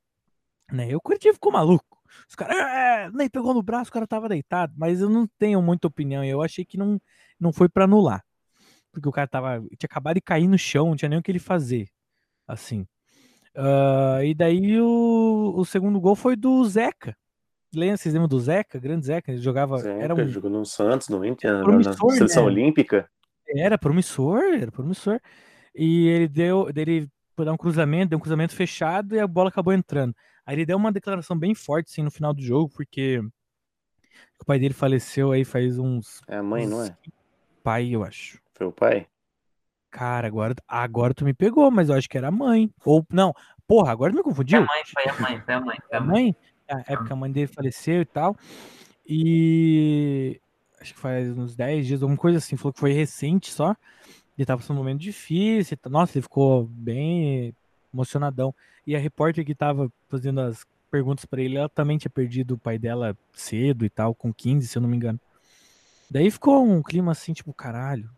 [SPEAKER 6] né? E o Curitiba ficou maluco. Os caras é, nem pegou no braço, o cara tava deitado, mas eu não tenho muita opinião, eu achei que não, não foi para anular. Porque o cara tava tinha acabado de cair no chão, não tinha nem o que ele fazer. Assim. Uh, e daí o, o segundo gol foi do Zeca. Lembra, vocês lembram do Zeca? Grande Zeca, ele jogava.
[SPEAKER 4] Zeca,
[SPEAKER 6] era um,
[SPEAKER 4] jogou no Santos, no Inter, na seleção né? olímpica.
[SPEAKER 6] Era promissor, era promissor. E ele deu, ele foi dar um cruzamento, deu um cruzamento fechado e a bola acabou entrando. Aí ele deu uma declaração bem forte, assim, no final do jogo, porque o pai dele faleceu aí faz uns.
[SPEAKER 4] É a mãe,
[SPEAKER 6] uns...
[SPEAKER 4] não é?
[SPEAKER 6] Pai, eu acho.
[SPEAKER 4] Foi o pai?
[SPEAKER 6] Cara, agora, agora tu me pegou, mas eu acho que era a mãe. Ou, não, porra, agora tu me confundiu?
[SPEAKER 5] Foi a mãe, foi a mãe, foi a mãe.
[SPEAKER 6] Foi a mãe? É, é porque a mãe dele faleceu e tal. E acho que faz uns 10 dias, alguma coisa assim, falou que foi recente só. Ele tava passando um momento difícil. Nossa, ele ficou bem emocionadão. E a repórter que tava fazendo as perguntas pra ele, ela também tinha perdido o pai dela cedo e tal, com 15, se eu não me engano. Daí ficou um clima assim, tipo, caralho.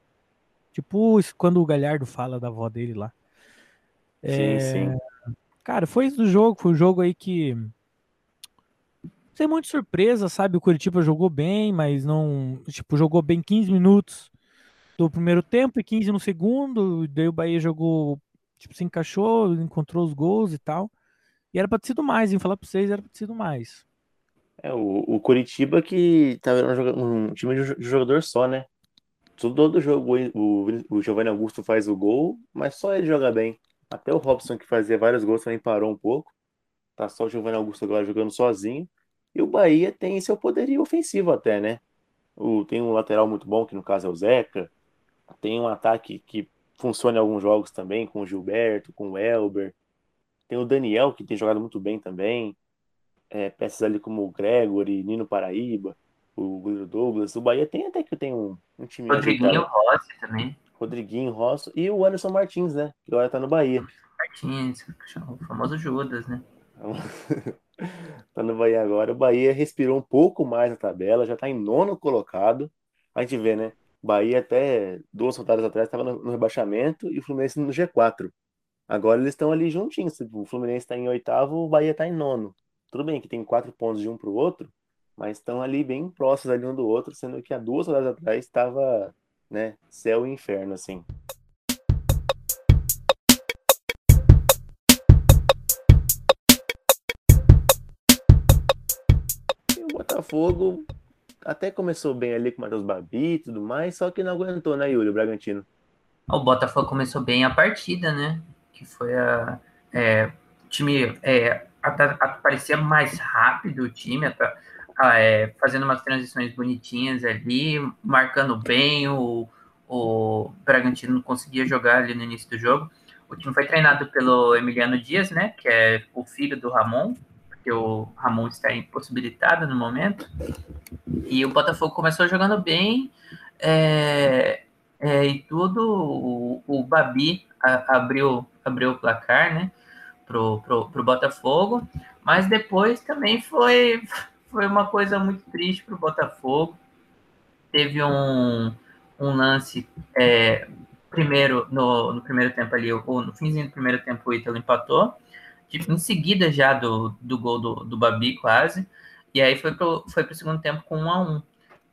[SPEAKER 6] Tipo, quando o Galhardo fala da avó dele lá.
[SPEAKER 4] Sim, sim.
[SPEAKER 6] Cara, foi isso do jogo. Foi um jogo aí que. Sem muita surpresa, sabe? O Curitiba jogou bem, mas não. Tipo, jogou bem 15 minutos do primeiro tempo e 15 no segundo. Daí o Bahia jogou. Tipo, se encaixou, encontrou os gols e tal. E era pra ter sido mais, hein? Falar pra vocês, era pra ter sido mais.
[SPEAKER 4] É, o, o Curitiba que tá um, um time de jo- de jogador só, né? Todo jogo o, o Giovanni Augusto faz o gol, mas só ele joga bem. Até o Robson, que fazia vários gols, também parou um pouco. Tá só o Giovanni Augusto agora jogando sozinho. E o Bahia tem seu poderio ofensivo até, né? O, tem um lateral muito bom, que no caso é o Zeca. Tem um ataque que funciona em alguns jogos também, com o Gilberto, com o Elber. Tem o Daniel, que tem jogado muito bem também. É, peças ali como o Gregory, Nino Paraíba, o goleiro Douglas. O Bahia tem até que tem um, um time
[SPEAKER 5] Rodriguinho. Rossi também.
[SPEAKER 4] Rodriguinho, Rosso e o Anderson Martins, né? Que agora tá no Bahia.
[SPEAKER 5] Martins, o famoso Judas, né?
[SPEAKER 4] tá no Bahia agora. O Bahia respirou um pouco mais na tabela, já tá em nono colocado. A gente vê, né? Bahia até duas rodadas atrás estava no, no rebaixamento e o Fluminense no G4. Agora eles estão ali juntinhos. O Fluminense está em oitavo, o Bahia está em nono. Tudo bem que tem quatro pontos de um para o outro, mas estão ali bem próximos ali um do outro, sendo que há duas rodadas atrás estava, né, céu e inferno, assim. E o Botafogo até começou bem ali com o Matheus Babi e tudo mais, só que não aguentou, né, Yuri, o Bragantino.
[SPEAKER 5] O Botafogo começou bem a partida, né? Que foi a. É, o time é, mais rápido o time, é, fazendo umas transições bonitinhas ali, marcando bem. O, o Bragantino não conseguia jogar ali no início do jogo. O time foi treinado pelo Emiliano Dias, né? Que é o filho do Ramon, porque o Ramon está impossibilitado no momento. E o Botafogo começou jogando bem. é, é, e tudo, o, o Babi a- abriu, abriu o placar, né, pro, pro, Botafogo, mas depois também foi, foi uma coisa muito triste pro Botafogo. Teve um, um lance, é, primeiro, no, no primeiro tempo ali, ou no finzinho do primeiro tempo o Ítalo empatou, tipo, em seguida já do, do gol do, do Babi, quase, e aí foi pro, foi pro segundo tempo com 1 a 1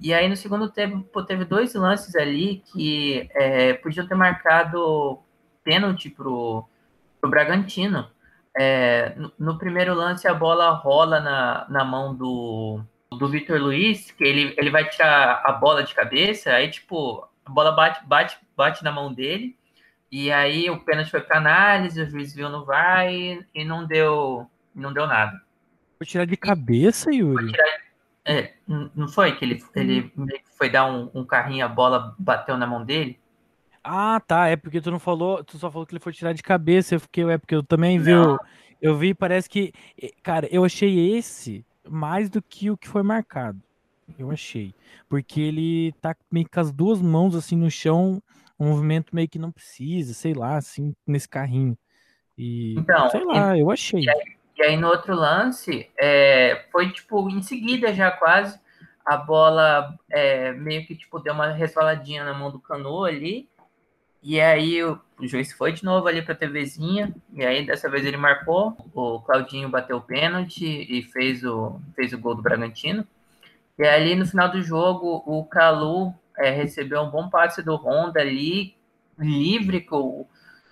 [SPEAKER 5] e aí no segundo tempo teve dois lances ali que é, podiam ter marcado pênalti pro, pro Bragantino. É, no, no primeiro lance a bola rola na, na mão do, do Vitor Luiz, que ele, ele vai tirar a bola de cabeça, aí tipo, a bola bate, bate, bate na mão dele, e aí o pênalti foi para análise, o juiz viu no VAR e, e não deu não deu nada.
[SPEAKER 6] Foi tirar de cabeça, Yuri?
[SPEAKER 5] É, n- não foi que ele, ele que foi dar um, um carrinho, a bola bateu na mão dele?
[SPEAKER 6] Ah, tá. É porque tu não falou, tu só falou que ele foi tirar de cabeça. Eu fiquei, é porque eu também vi, o- eu vi, parece que, cara, eu achei esse mais do que o que foi marcado. Eu achei, porque ele tá meio com as duas mãos assim no chão, um movimento meio que não precisa, sei lá, assim, nesse carrinho. E
[SPEAKER 5] Então,
[SPEAKER 6] sei lá, eu achei.
[SPEAKER 5] E aí no outro lance, é, foi tipo, em seguida já quase, a bola é, meio que tipo, deu uma resvaladinha na mão do Canu ali. E aí o, o juiz foi de novo ali pra TVzinha. E aí dessa vez ele marcou. O Claudinho bateu o pênalti e fez o, fez o gol do Bragantino. E ali no final do jogo, o Calu é, recebeu um bom passe do Honda ali, livre, que, o-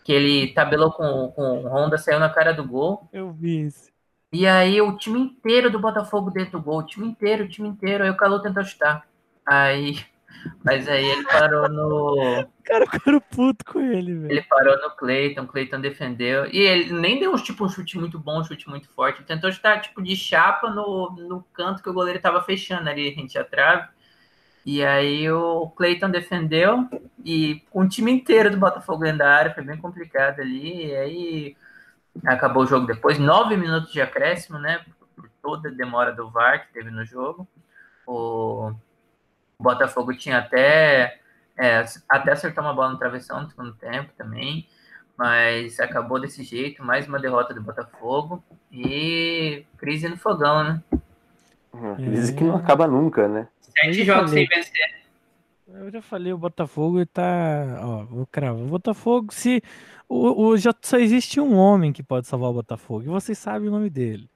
[SPEAKER 5] que ele tabelou com, com o Honda, saiu na cara do gol.
[SPEAKER 6] Eu vi isso.
[SPEAKER 5] E aí o time inteiro do Botafogo dentro do gol, o time inteiro, o time inteiro. Aí o Calu tentou chutar. Aí, mas aí ele parou no,
[SPEAKER 6] Cara, eu quero puto com ele, velho.
[SPEAKER 5] ele parou no Cleiton, o Cleiton defendeu. E ele nem deu um, tipo, um chute muito bom, um chute muito forte. Ele tentou chutar tipo de chapa no, no canto que o goleiro tava fechando ali, rente à trave. E aí o Cleiton defendeu e com o time inteiro do Botafogo dentro da área, foi bem complicado ali. E aí acabou o jogo depois, nove minutos de acréscimo, né? Por toda a demora do VAR que teve no jogo. O Botafogo tinha até É, até acertou uma bola no travessão no segundo tempo também, mas acabou desse jeito, mais uma derrota do Botafogo e crise no fogão, né?
[SPEAKER 4] Dizem que não acaba nunca, né?
[SPEAKER 5] Sete jogos
[SPEAKER 6] falei.
[SPEAKER 5] sem vencer.
[SPEAKER 6] Eu já falei, o Botafogo tá. Ó, vou cravar. O Botafogo, se. O, o, já só existe um homem que pode salvar o Botafogo, e vocês sabem o nome dele.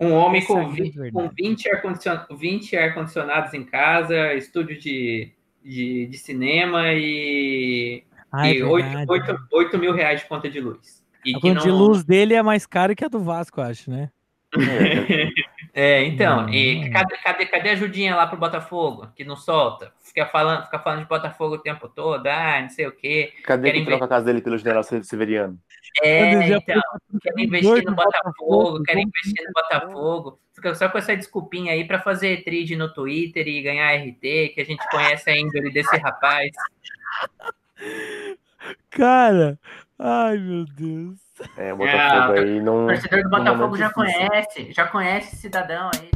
[SPEAKER 8] Um homem
[SPEAKER 6] Essa é a
[SPEAKER 8] com,
[SPEAKER 6] grande
[SPEAKER 8] 20,
[SPEAKER 6] verdade.
[SPEAKER 8] com 20 ar-condicion- 20 ar-condicionados em casa, estúdio de, de, de cinema e,
[SPEAKER 6] Ah, é
[SPEAKER 8] e 8,
[SPEAKER 6] verdade.
[SPEAKER 8] mil reais de conta de luz. E
[SPEAKER 6] A conta de
[SPEAKER 8] não-
[SPEAKER 6] luz dele é mais cara que a do Vasco, acho, né?
[SPEAKER 8] É, então,
[SPEAKER 6] Hum.
[SPEAKER 8] e cadê, cadê, cadê a ajudinha lá pro Botafogo, que não solta? Fica falando, fica falando de Botafogo o tempo todo, ah, não sei o quê.
[SPEAKER 4] Cadê
[SPEAKER 8] Querem
[SPEAKER 4] que troca a casa dele pelo General Severiano?
[SPEAKER 8] É, então, querem
[SPEAKER 6] doido
[SPEAKER 8] investir no Botafogo, querem
[SPEAKER 6] como
[SPEAKER 8] investir no Botafogo. Fica só com essa desculpinha aí pra fazer trade no Twitter e ganhar RT, que a gente conhece a índole desse rapaz.
[SPEAKER 6] Cara, ai meu Deus.
[SPEAKER 4] É, o Botafogo
[SPEAKER 5] Ah,
[SPEAKER 4] aí não.
[SPEAKER 5] O torcedor do Botafogo já
[SPEAKER 4] difícil.
[SPEAKER 5] conhece, já conhece esse cidadão aí.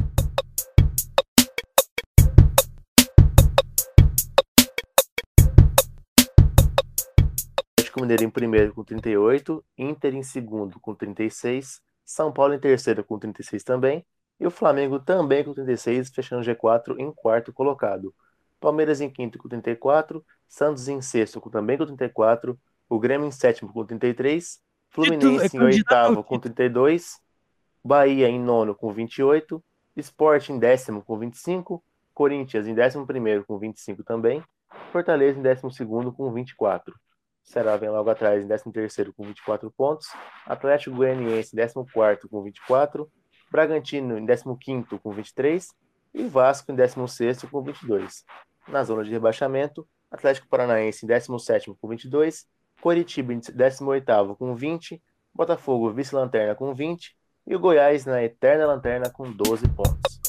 [SPEAKER 4] Atlético Mineiro em primeiro com 38, Inter em segundo com 36, São Paulo em terceiro com 36 também, e o Flamengo também com 36, fechando o G4 em quarto colocado. Palmeiras em quinto com 34, Santos em sexto com, também com 34, o Grêmio em sétimo com 33, Fluminense
[SPEAKER 6] é
[SPEAKER 4] em oitavo com 32, Bahia em nono com 28, Sport em décimo com 25, Corinthians em décimo primeiro com 25 também, Fortaleza em décimo segundo com 24. Ceará vem logo atrás em 13º com 24 pontos, Atlético Goianiense em 14º com 24, Bragantino em 15º com 23 e Vasco em 16º com 22. Na zona de rebaixamento, Atlético Paranaense em 17º com 22, Coritiba em 18º com 20, Botafogo vice-lanterna com 20 e o Goiás na eterna lanterna com 12 pontos.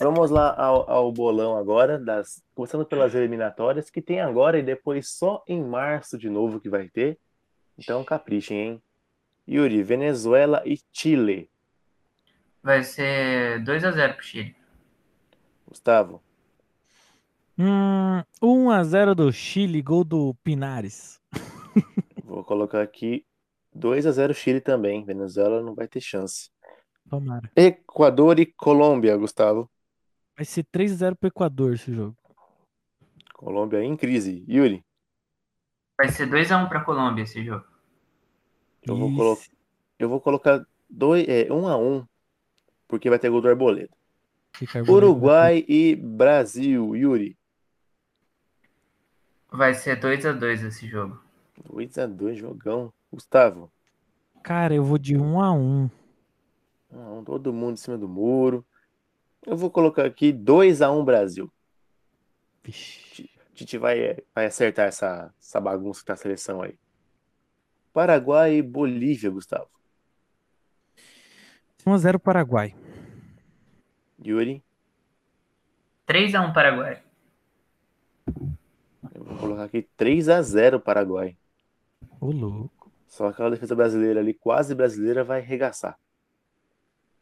[SPEAKER 4] Vamos lá ao, ao bolão agora, das, começando pelas eliminatórias, que tem agora e depois só em março de novo que vai ter. Então caprichem, hein? Yuri, Venezuela e Chile.
[SPEAKER 5] Vai ser 2x0 pro Chile.
[SPEAKER 4] Gustavo,
[SPEAKER 6] Hum, 1x0 do Chile, gol do Pinares.
[SPEAKER 4] vou colocar aqui 2 a 0 Chile também. Venezuela não vai ter chance.
[SPEAKER 6] Tomara.
[SPEAKER 4] Equador e Colômbia, Gustavo.
[SPEAKER 6] Vai ser 3x0 pro Equador esse jogo.
[SPEAKER 4] Colômbia em crise. Yuri,
[SPEAKER 5] Vai ser 2x1 pra Colômbia esse jogo.
[SPEAKER 4] eu vou, colo eu vou colocar 2, é, 1 a 1 porque vai ter gol do Arboleda. Uruguai e Brasil. Yuri,
[SPEAKER 5] Vai ser 2x2 esse jogo.
[SPEAKER 4] 2 a 2 jogão. Gustavo,
[SPEAKER 6] Cara, eu vou de 1x1.
[SPEAKER 4] Não, todo mundo em cima do muro. Eu vou colocar aqui 2 a 1 Brasil.
[SPEAKER 6] Vixe.
[SPEAKER 4] Tite vai, vai acertar essa, essa bagunça que tá a seleção aí. Paraguai e Bolívia, Gustavo.
[SPEAKER 6] 1x0 Paraguai.
[SPEAKER 4] Yuri,
[SPEAKER 5] 3x1 Paraguai.
[SPEAKER 4] eu vou colocar aqui 3 a 0 Paraguai.
[SPEAKER 6] Ô, louco.
[SPEAKER 4] Só aquela defesa brasileira ali, quase brasileira, vai regaçar.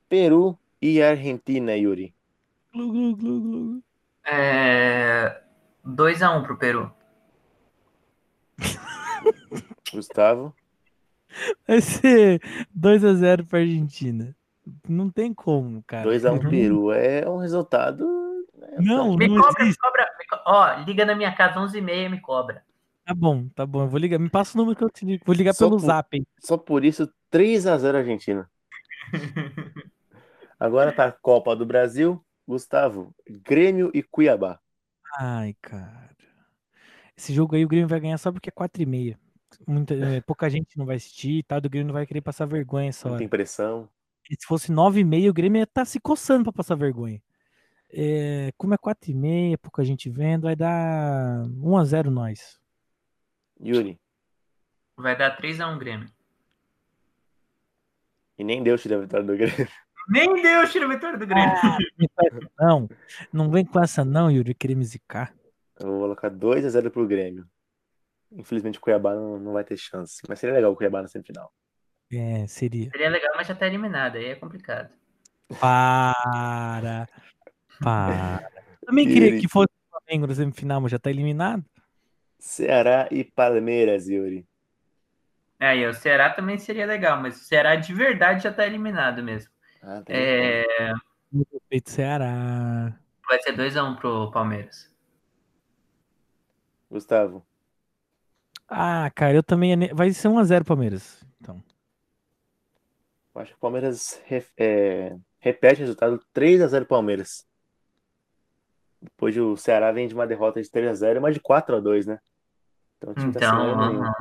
[SPEAKER 4] Peru e Argentina, Yuri.
[SPEAKER 6] Glu, glu, glu, glu.
[SPEAKER 5] É... 2x1 pro Peru.
[SPEAKER 4] Gustavo,
[SPEAKER 6] Vai ser 2x0 pra Argentina. Não tem como, cara.
[SPEAKER 4] 2 a 1 Peru. É um resultado. né,
[SPEAKER 6] Não,
[SPEAKER 5] Me
[SPEAKER 6] não
[SPEAKER 5] cobra, me
[SPEAKER 6] existe.
[SPEAKER 5] cobra. me co- Ó, liga na minha casa 11h30 e me cobra.
[SPEAKER 6] Tá bom, tá bom. Eu vou ligar. Me passa o número que eu te ligo. Vou ligar
[SPEAKER 4] Só
[SPEAKER 6] pelo
[SPEAKER 4] por-
[SPEAKER 6] zap, hein?
[SPEAKER 4] Só por isso, 3 a 0 Argentina. Agora para a Copa do Brasil, Gustavo, Grêmio e Cuiabá.
[SPEAKER 6] Ai, cara. Esse jogo aí o Grêmio vai ganhar só porque é 4 e meia. Muita, é, pouca gente não vai assistir e tal. Do Grêmio não vai querer passar vergonha essa
[SPEAKER 4] Não tem pressão.
[SPEAKER 6] Se fosse 9 e meia, o Grêmio ia estar se coçando pra passar vergonha. É, como é 4 e meia, pouca gente vendo, vai dar 1 a 0 nós.
[SPEAKER 4] Yuri,
[SPEAKER 5] Vai dar 3x1 Grêmio.
[SPEAKER 4] e nem Deus tira a vitória do Grêmio.
[SPEAKER 5] Nem Deus tira a vitória do Grêmio.
[SPEAKER 6] Não, não vem com essa não, Yuri, querer me zicar.
[SPEAKER 4] Eu vou colocar 2 a 0 pro Grêmio. Infelizmente o Cuiabá não, não vai ter chance. Mas seria legal o Cuiabá na semifinal.
[SPEAKER 6] É, seria.
[SPEAKER 5] Seria legal, mas já tá eliminado, aí é complicado.
[SPEAKER 6] Para. Para. Também queria
[SPEAKER 4] Yuri.
[SPEAKER 6] que fosse o Flamengo na semifinal, mas já tá eliminado.
[SPEAKER 4] Ceará e Palmeiras, Yuri.
[SPEAKER 5] Aí, o Ceará também seria legal, mas o Ceará de verdade já tá eliminado mesmo.
[SPEAKER 4] Ah, tem
[SPEAKER 5] É,
[SPEAKER 6] Feito Ceará.
[SPEAKER 5] vai ser 2x1 pro Palmeiras.
[SPEAKER 4] Gustavo.
[SPEAKER 6] Ah, cara, eu também. Vai ser 1x0 Palmeiras. Então.
[SPEAKER 4] Eu acho que o Palmeiras re- é, repete o resultado 3x0 Palmeiras. Depois o Ceará vem de uma derrota de 3x0, mas de 4x2, né? Então o time tá sem
[SPEAKER 5] Então, aham.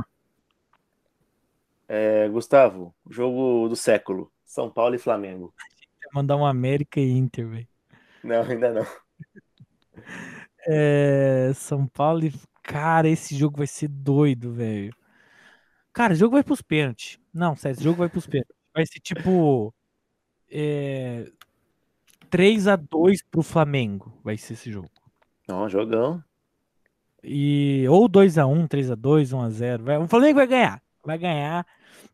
[SPEAKER 4] É, Gustavo, jogo do século. São Paulo e Flamengo.
[SPEAKER 6] Mandar um América e Inter, velho.
[SPEAKER 4] Não, ainda não.
[SPEAKER 6] É, São Paulo e. Cara, esse jogo vai ser doido, velho. Cara, o jogo vai pros pênaltis. Não, sério, esse jogo vai pros pênaltis. Vai ser tipo. É, 3x2 pro Flamengo. Vai ser esse jogo.
[SPEAKER 4] Não, jogão.
[SPEAKER 6] E, ou 2x1, 3x2, 1x0. Vai, o Flamengo vai ganhar. Vai ganhar.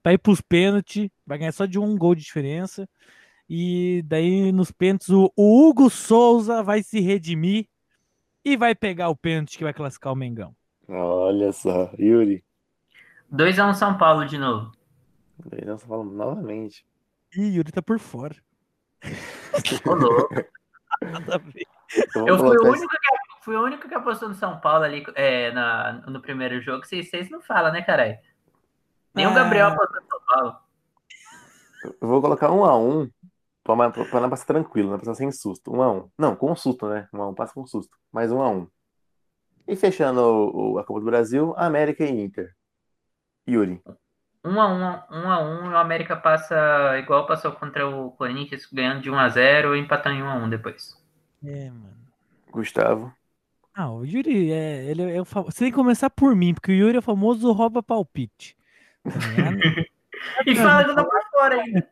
[SPEAKER 6] Vai ir pros pênaltis. Vai ganhar só de um gol de diferença. E daí nos pênaltis o, o Hugo Souza vai se redimir. E vai pegar o pênalti que vai classificar o Mengão.
[SPEAKER 4] Olha só, Yuri.
[SPEAKER 5] 2x1 São Paulo de novo.
[SPEAKER 4] Nós falamos novamente.
[SPEAKER 6] Ih, Yuri tá por fora.
[SPEAKER 5] Ô, louco.
[SPEAKER 6] Nada a ver.
[SPEAKER 4] Então
[SPEAKER 5] Eu fui o, único que, fui o único que apostou no São Paulo ali é, na, no primeiro jogo. Vocês, vocês não falam, né, caralho? Nem o
[SPEAKER 6] Ah.
[SPEAKER 5] Gabriel apostou no São Paulo.
[SPEAKER 4] Eu vou colocar um a um pra, não passar tranquilo, né? Passar sem susto. Um a um. Não, com susto, né? Um a um passa com susto. Mais um a um. E fechando o- o- a Copa do Brasil, América e Inter. Yuri.
[SPEAKER 5] 1x1, 1x1 e o América passa igual passou contra o Corinthians, ganhando de 1x0 e empatando em 1x1 depois.
[SPEAKER 6] É, mano.
[SPEAKER 4] Gustavo.
[SPEAKER 6] Ah, o Yuri é. Ele é o fam- Você tem que começar por mim, porque o Yuri é o famoso rouba palpite. Tá ligado?
[SPEAKER 5] E fala que eu tô por fora ainda.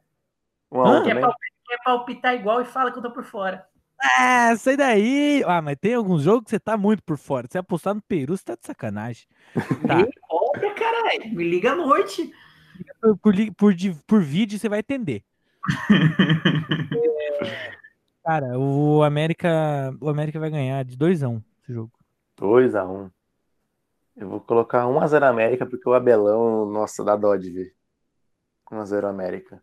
[SPEAKER 4] A
[SPEAKER 6] Hã?
[SPEAKER 5] Quer, palpitar, quer palpitar igual e fala que eu tô por fora.
[SPEAKER 6] Ah, sai daí! Ah, mas tem alguns jogos que você tá muito por fora. Se apostar no Peru, você tá de sacanagem. Tá.
[SPEAKER 5] Me compra, caralho. Me liga à noite.
[SPEAKER 6] Por, por, por por vídeo você vai entender. Cara, o América, o América vai ganhar de 2x1 esse jogo.
[SPEAKER 4] 2 a 1 Eu vou colocar 1 a 0 América, porque o Abelão, nossa, dá dó de ver. 1 a 0 América.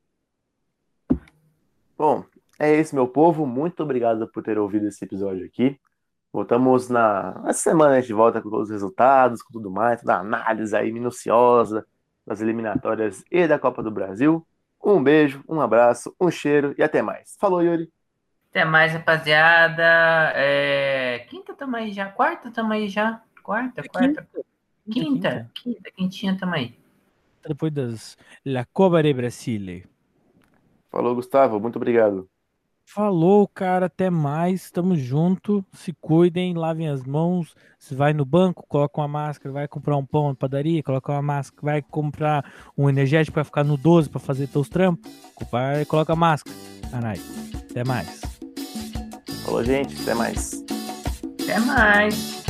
[SPEAKER 4] Bom, é isso, meu povo. Muito obrigado por ter ouvido esse episódio aqui. Voltamos na, na semana a gente volta com todos os resultados, com tudo mais, toda a análise aí minuciosa das eliminatórias e da Copa do Brasil. Um beijo, um abraço, um cheiro e até mais. Falou, Yuri.
[SPEAKER 5] Até mais, rapaziada. É... Quinta tamo aí já. Quarta tamo aí já. Quarta, quarta. Quinta, quinta, quintinha tamo aí.
[SPEAKER 6] Depois das La Copa de Brasile.
[SPEAKER 4] Falou, Gustavo. Muito obrigado.
[SPEAKER 6] Falou, cara, até mais. Tamo junto. Se cuidem, lavem as mãos. Se vai no banco, coloca uma máscara. Vai comprar um pão na padaria, coloca uma máscara. Vai comprar um energético para ficar no 12 para fazer teus trampos. Vai, coloca a máscara. Caralho. Até mais.
[SPEAKER 4] Falou, gente. Até mais.
[SPEAKER 5] Até mais.